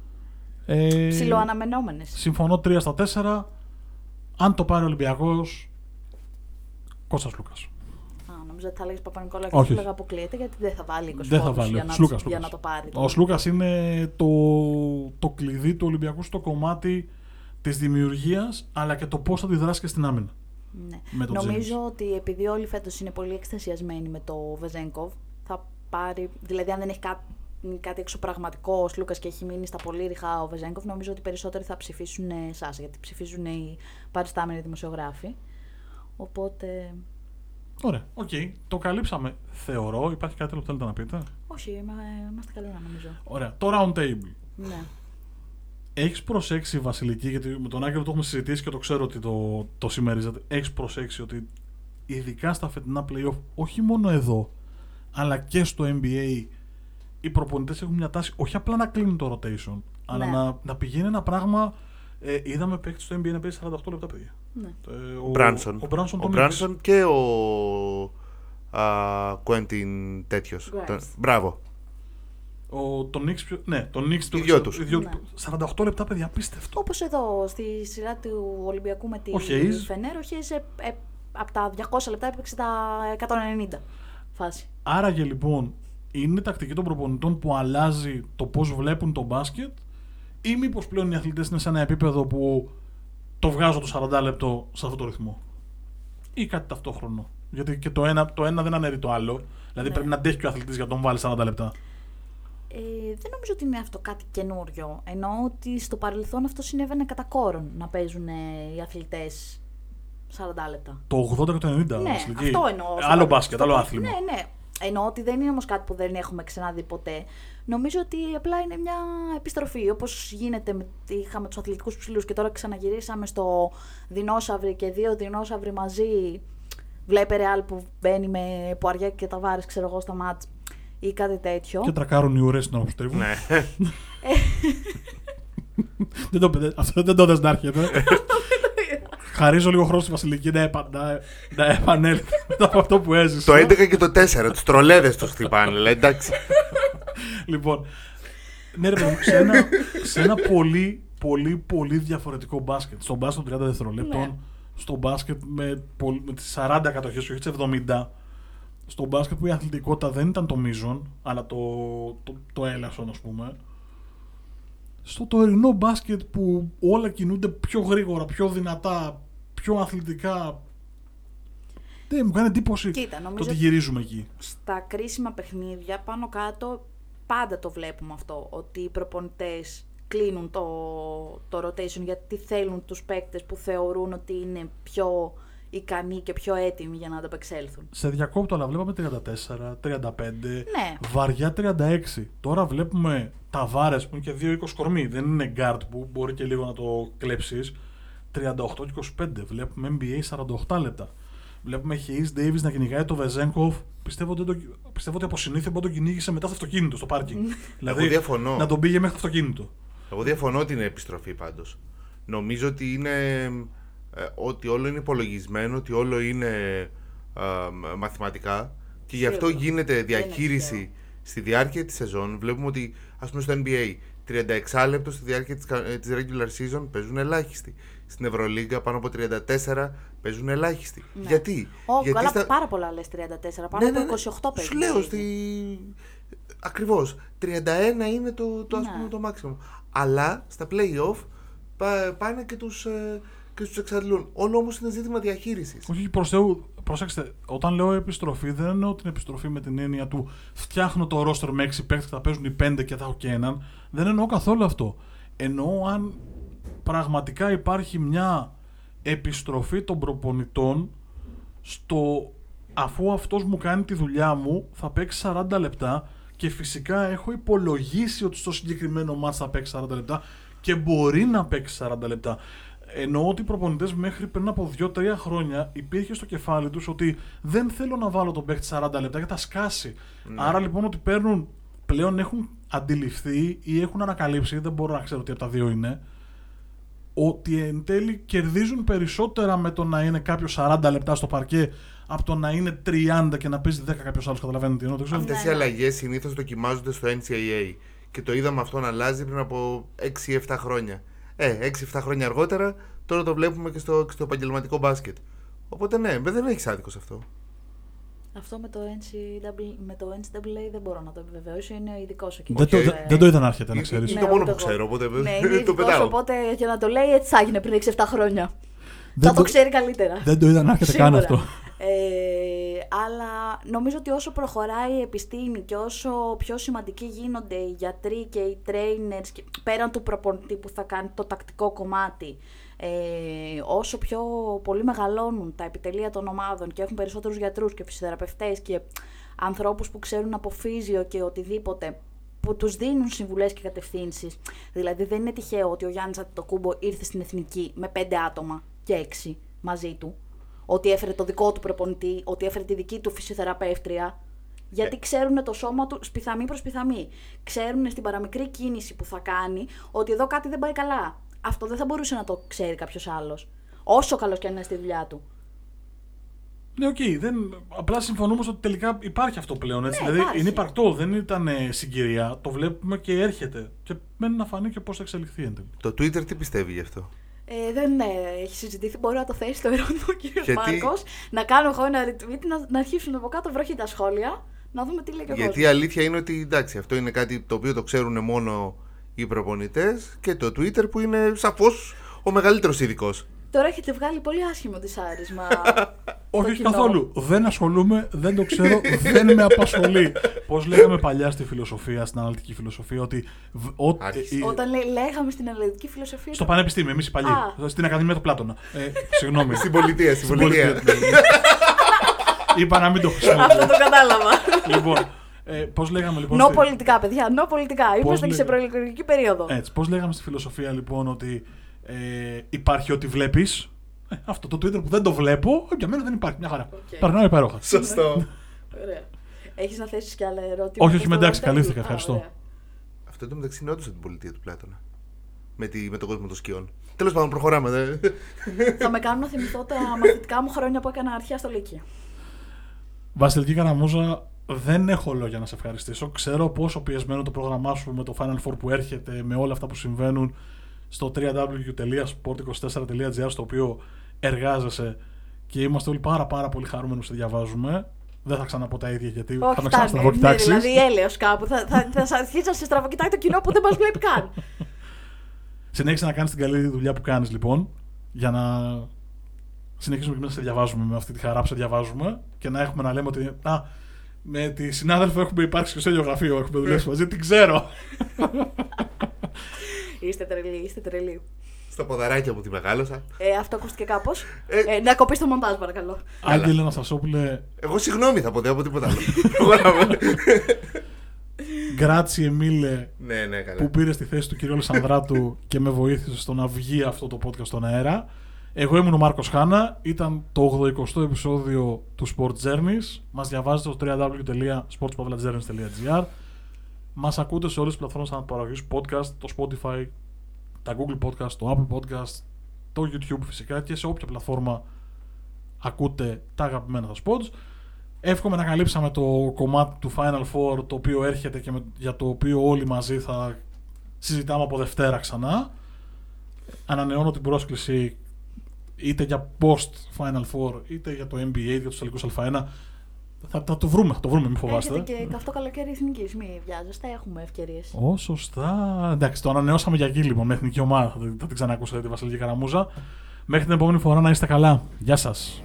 Ε, Ψιλοαναμενόμενες. Συμφωνώ 3 στα 4. Αν το πάρει ο Ολυμπιακός. Κώστας Σλούκας. Α, νομίζω ότι θα έλεγες Παπα-Νικόλα και Όχι, θα όχι. έλεγα αποκλείεται γιατί δεν θα βάλει 20 Δεν θα πόντους βάλει. για, να, Σλούκας, για Σλούκας. να το πάρει. Ο Σλούκας είναι το, το κλειδί του Ολυμπιακού στο κομμάτι της δημιουργίας αλλά και το πώς θα αντιδράσει και στην άμυνα. Ναι. με τον Νομίζω ότι επειδή όλοι φέτος είναι πολύ εκστασιασμένοι με το Βεζένκοφ, θα πάρει. Δηλαδή, αν δεν έχει κάτι, κάτι εξωπραγματικό ο Σλούκας και έχει μείνει στα πολύ ρηχά ο Βεζένκοφ, νομίζω ότι περισσότεροι θα ψηφίσουν Σάσα, γιατί ψηφίζουν οι παριστάμενοι δημοσιογράφοι. Οπότε. Ωραία, οκ. Το καλύψαμε. Θεωρώ. Υπάρχει κάτι άλλο που θέλετε να πείτε; Όχι, είμα- είμαστε καλά νομίζω. Ωραία. Το round table. Ναι. Έχεις προσέξει, Βασιλική, γιατί με τον Άγγελο το έχουμε συζητήσει και το ξέρω ότι το, το συμμερίζεται. Έχεις προσέξει ότι ειδικά στα φετινά playoff, όχι μόνο εδώ, αλλά και στο NBA, οι προπονητές έχουν μια τάση όχι απλά να κλείνουν το rotation, αλλά Ναι. να, να πηγαίνει ένα πράγμα. Ε, είδαμε παίκτης στο NBA να παίζει 48 λεπτά, παιδιά. ναι. Ε, Ο Μπράνσον. Ο Μπράνσον, Ο τον Μπράνσον και ο α, Κουέντιν τέτοιος. Grimes. Μπράβο. Ο, τον Knicks, ποιο- ναι, τον Knicks Οι δυο τους. οι δυο Ναι. 48 λεπτά, παιδιά, απίστευτο. Όπως εδώ στη σειρά του Ολυμπιακού με τη Ο Hayes. Φενέρ, ο Hayes ε, ε, από τα 200 λεπτά έπαιξε τα 190 φάση. Άραγε λοιπόν είναι τακτική των προπονητών που αλλάζει το πώς βλέπουν το μπάσκετ, ή μήπως πλέον οι αθλητές είναι σε ένα επίπεδο που το βγάζω το 40 λεπτό σε αυτό το ρυθμό. Ή κάτι ταυτόχρονο. Γιατί και το ένα, το ένα δεν αναιρεί το άλλο. Δηλαδή Ναι. πρέπει να αντέχει και ο αθλητής για να τον βάλει 40 λεπτά. Ε, δεν νομίζω ότι είναι αυτό κάτι καινούριο. Εννοώ ότι στο παρελθόν αυτό συνέβαινε κατά κόρον να παίζουν ε, οι αθλητές 40 λεπτά. Το 80 και το 90. ναι, Βασιλική. αυτό εννοώ. Ε, στο Άλλο παρελθόν. μπάσκετ, άλλο Στο- άθλημα. Ναι, ναι. Εννοώ ότι δεν είναι όμως κάτι που δεν έχουμε ξαναδεί ποτέ. Νομίζω ότι απλά είναι μια επιστροφή. Όπως γίνεται, με, είχαμε τους αθλητικούς ψηλούς και τώρα ξαναγυρίσαμε στο δεινόσαυροι και δύο δεινόσαυροι μαζί. Βλέπε ρεάλ που μπαίνει με Πουαριά και Ταβάρε, ξέρω εγώ, στα μάτς ή κάτι τέτοιο. Και τρακάρουν οι ουρές στην ώρα που στρίβουν. ναι. *laughs* δεν το, δεν- αυτό δεν το δες να έρχεται. *laughs* Χαρίζω λίγο χρόνο στη Βασιλική να, επα, να, να επανέλθει *laughs* μετά από αυτό που έζησε. το 11 και το 4. Τους τρολέδες τους χτυπάνε. λέει, εντάξει. Λοιπόν, ναι, ρε παιδί μου, σε ένα, σε ένα πολύ, πολύ, πολύ διαφορετικό μπάσκετ. Στο μπάσκετ των 30 δευτερολέπτων, Ναι. στο μπάσκετ με, πολ- με τις 40 κατοχές και όχι τις 70, στο μπάσκετ που η αθλητικότητα δεν ήταν το μείζον, αλλά το, το, το έλασον, ας πούμε. Στο τωρινό μπάσκετ που όλα κινούνται πιο γρήγορα, πιο δυνατά, πιο αθλητικά. Δεν μου κάνει εντύπωση Κοίτα, το νομίζω ότι γυρίζουμε εκεί. στα κρίσιμα παιχνίδια πάνω κάτω πάντα το βλέπουμε αυτό ότι οι προπονητές κλείνουν το, το rotation γιατί θέλουν τους παίκτες που θεωρούν ότι είναι πιο ικανοί και πιο έτοιμοι για να ανταπεξέλθουν. Σε διακόπτω, αλλά βλέπαμε 34, 35, Ναι. βαριά 36. Τώρα βλέπουμε τα βάρε που είναι και 2-20 κορμί. Δεν είναι guard που μπορεί και λίγο να το κλέψεις. 38 και 25. Βλέπουμε NBA 48 λεπτά. Βλέπουμε Hayes Davis να κυνηγάει το Βεζέγκοφ. Πιστεύω, ότι δεν το, πιστεύω ότι από συνήθεια μπορεί να τον κυνήγησε μετά στο αυτοκίνητο, στο πάρκινγκ. *laughs* δηλαδή διαφωνώ. να τον πήγε μέχρι το αυτοκίνητο. Εγώ διαφωνώ ότι είναι επιστροφή πάντως. Νομίζω ότι είναι. ε, ότι όλο είναι υπολογισμένο, ότι όλο είναι ε, μ- μαθηματικά και γι' αυτό Σίγουρα. γίνεται Δεν είναι διαχείριση τυχαίο. στη διάρκεια της σεζόν. Βλέπουμε ότι ας πούμε στο NBA 36 λεπτό στη διάρκεια της, κα- ε, της regular season παίζουν ελάχιστοι. Στην Ευρωλίγκα πάνω από 34 παίζουν ελάχιστοι. Ναι. Γιατί; Ω, Γιατί καλά, στα- πάρα πολλά λες 34, πάνω ναι, ναι, από ναι. 28 παίζουν. Σου λέω, στη... ακριβώς, 31 είναι το, το, ας Ναι. πούμε, το maximum. Αλλά στα play-off πά- πάνε και τους, ε, και τους εξαντλούν. Όλο όμως είναι ζήτημα διαχείρισης. Όχι, προς Θεού, προσέξτε, όταν λέω επιστροφή, δεν εννοώ την επιστροφή με την έννοια του φτιάχνω το roster με 6 παίχτε, θα παίζουν οι 5 και θα έχω και έναν. Δεν εννοώ καθόλου αυτό. Εννοώ αν πραγματικά υπάρχει μια επιστροφή των προπονητών στο αφού αυτός μου κάνει τη δουλειά μου θα παίξει 40 λεπτά και φυσικά έχω υπολογίσει ότι στο συγκεκριμένο μάτς θα παίξει 40 λεπτά και μπορεί να παίξει 40 λεπτά. Εννοώ ότι οι προπονητές μέχρι πριν από 2-3 χρόνια υπήρχε στο κεφάλι τους ότι δεν θέλω να βάλω τον παίκτη 40 λεπτά γιατί θα σκάσει. Άρα λοιπόν ότι παίρνουν πλέον έχουν αντιληφθεί ή έχουν ανακαλύψει, δεν μπορώ να ξέρω τι από τα δύο είναι, ότι εν τέλει κερδίζουν περισσότερα με το να είναι κάποιος 40 λεπτά στο παρκέ από το να είναι 30 και να παίζει 10 κάποιος άλλος. Καταλαβαίνετε τι εννοώ. δεν ξέρω. Αυτές Ναι, οι ναι. αλλαγές συνήθως δοκιμάζονται στο NCAA και το είδαμε αυτό να αλλάζει πριν από 6-7 χρόνια. Ε, 6-7 χρόνια αργότερα τώρα το βλέπουμε και στο, και στο επαγγελματικό μπάσκετ. Οπότε ναι, δεν έχει άδικο σε αυτό. Αυτό με το, NCAA, με το NCAA δεν μπορώ να το επιβεβαιώσω, είναι ειδικό ο Δεν, το, Οκ. δεν, δεν το είδα να έρχεται, να Είναι- ξέρεις. είναι Ναι, το μόνο ούτε που εγώ. ξέρω, οπότε Ναι, είναι *laughs* το ειδικός, πετάω. οπότε για να το λέει έτσι θα έγινε πριν 6-7 χρόνια. Δεν θα το το- ξέρει καλύτερα. Δεν το είδα να έρχεται καν Σίγουρα. αυτό. Ε, αλλά νομίζω ότι όσο προχωράει η επιστήμη και όσο πιο σημαντικοί γίνονται οι γιατροί και οι trainers και πέραν του προπονητή που θα κάνει το τακτικό κομμάτι ε, όσο πιο πολύ μεγαλώνουν τα επιτελεία των ομάδων και έχουν περισσότερους γιατρούς και φυσιοθεραπευτές και ανθρώπους που ξέρουν από φύσιο και οτιδήποτε που τους δίνουν συμβουλές και κατευθύνσεις. Δηλαδή δεν είναι τυχαίο ότι ο Γιάννης Αντιτοκούμπο ήρθε στην Εθνική με πέντε άτομα και έξι μαζί του. Ότι έφερε το δικό του προπονητή, ότι έφερε τη δική του φυσιοθεραπεύτρια. Γιατί ξέρουν το σώμα του σπιθαμή προς σπιθαμή. Ξέρουν στην παραμικρή κίνηση που θα κάνει ότι εδώ κάτι δεν πάει καλά. Αυτό δεν θα μπορούσε να το ξέρει κάποιος άλλος. Όσο καλός και αν είναι στη δουλειά του. Ναι, οκ. δεν, απλά συμφωνούμε ότι τελικά υπάρχει αυτό πλέον. Έτσι. Ναι, δηλαδή υπάρχει. είναι υπαρκτό, δεν ήταν ε, συγκυρία. Το βλέπουμε και έρχεται. Και μένει να φανεί και πώς θα εξελιχθεί εν τέλει. Το Twitter τι πιστεύει γι' αυτό; Ε, δεν ε, έχει συζητηθεί. Μπορεί να το θέσει το ερώτημα ο κύριος Γιατί- Μάρκος. Να κάνω εγώ ένα retweet, να, να αρχίσουν από κάτω βροχή τα σχόλια. Να δούμε τι λέει και ο Γιατί η κόσμος. αλήθεια είναι ότι εντάξει, αυτό είναι κάτι το οποίο το ξέρουν μόνο οι προπονητές και το Twitter που είναι σαφώς ο μεγαλύτερος ειδικός. Τώρα έχετε βγάλει πολύ άσχημο δυσάρισμα. *laughs* Όχι, στο όχι κοινό. καθόλου. Δεν ασχολούμαι, δεν το ξέρω, *laughs* δεν με απασχολεί. Πώς λέγαμε παλιά στη φιλοσοφία, στην αναλυτική φιλοσοφία, ότι. β- ο- Άρχισε. ε, ε, Όταν λέ- λέγαμε στην αναλυτική φιλοσοφία. στο πανεπιστήμιο, εμείς οι παλιοί. Α. Στην Ακαδημία του Πλάτωνα. Ε, συγγνώμη. Στην πολιτεία, στην Στην πολιτεία. πολιτεία. *laughs* Είπα να μην το χρησιμοποιήσω. Αυτό το κατάλαβα. λοιπόν, ε, πώς λέγαμε λοιπόν. No στη- πολιτικά, παιδιά. No πολιτικά. Είμαστε και σε λέγα- προεκλογική περίοδο. Έτσι, πώς λέγαμε στη φιλοσοφία λοιπόν ότι ε, υπάρχει ό,τι βλέπεις; Ε, αυτό το Twitter που δεν το βλέπω, ε, για μένα δεν υπάρχει. Μια χαρά. Οκ. Περνάω υπέροχα. Σωστό. Ωραία. Έχεις να θέσεις κι άλλα ερώτημα. Όχι, όχι, στο εντάξει, interview? καλύφθηκα, Α, ευχαριστώ. ωραία. Αυτό το μεταξύ είναι όντως από την πολιτεία του Πλάτωνα. Με, τη, με τον κόσμο των σκιών. Τέλος πάντων, προχωράμε. Δε. Θα με κάνουν να θυμηθώ τα μαθητικά μου χρόνια που έκανα αρχαία στο Λύκειο. Βασιλική Καραμούζα, δεν έχω λόγια να σε ευχαριστήσω. Ξέρω πόσο πιεσμένο το πρόγραμμά σου με το Final Four που έρχεται, με όλα αυτά που συμβαίνουν στο www.sport24.gr στο οποίο εργάζεσαι και είμαστε όλοι πάρα πάρα πολύ χαρούμενοι που σε διαβάζουμε. Δεν θα ξαναπώ τα ίδια γιατί θα Όχι, με φτάνει. Ναι, ξαναστραβοκοιτάξεις. δηλαδή έλεος κάπου. Θα, θα, θα, θα αρχίσει να σε στραβοκοιτάει το κοινό που δεν μας βλέπει καν. *laughs* Συνέχισε να κάνεις την καλή δουλειά που κάνεις λοιπόν για να συνεχίσουμε και εμείς να σε διαβάζουμε με αυτή τη χαρά που σε διαβάζουμε και να έχουμε να λέμε ότι α, με τη συνάδελφο έχουμε υπάρξει και στο ίδιο γραφείο, έχουμε δουλέψει μαζί, την ξέρω. είστε τρελοί, είστε τρελοί. Στα ποδαράκια μου τη μεγάλωσα. Ε, αυτό ακούστηκε κάπως. Ε. Ε, να κοπείς το μοντάζ, παρακαλώ. Άγγελε Αναστασόπουλε, Εγώ συγγνώμη θα πω, δεν από τίποτα άλλο. Εγώ να- γκράτσι Εμίλε ναι, ναι, καλά. που πήρες στη θέση του κ. Αλεσανδράτου και με βοήθησε στο να βγει αυτό το podcast στον αέρα. Εγώ ήμουν ο Μάρκος Χάνα, ήταν το 80ο επεισόδιο του Sport Journeys. Μας διαβάζετε στο www.sportspavlajourneys.gr. Μας ακούτε σε όλες τις πλατφόρμες αναπαραγωγής podcast, το Spotify, τα Google Podcast, το Apple Podcast, το YouTube φυσικά και σε όποια πλατφόρμα ακούτε τα αγαπημένα σας pods. Εύχομαι να καλύψαμε το κομμάτι του Final Four το οποίο έρχεται και με- για το οποίο όλοι μαζί θα συζητάμε από Δευτέρα ξανά. Ανανεώνω την πρόσκληση είτε για post Final Four είτε για το NBA, για τους τελικούς Α1. Θα, θα το βρούμε, θα το βρούμε, μην φοβάστε. Έρχεται και καυτό καλοκαίρι εθνική. Μην βιάζεστε, έχουμε ευκαιρίες. Ω, σωστά. Εντάξει, το ανανεώσαμε για εκεί λοιπόν, με εθνική ομάδα. Θα, την- θα την ξανακούσετε τη Βασιλική Καραμούζα. Μέχρι την επόμενη φορά να είστε καλά. Γεια σας.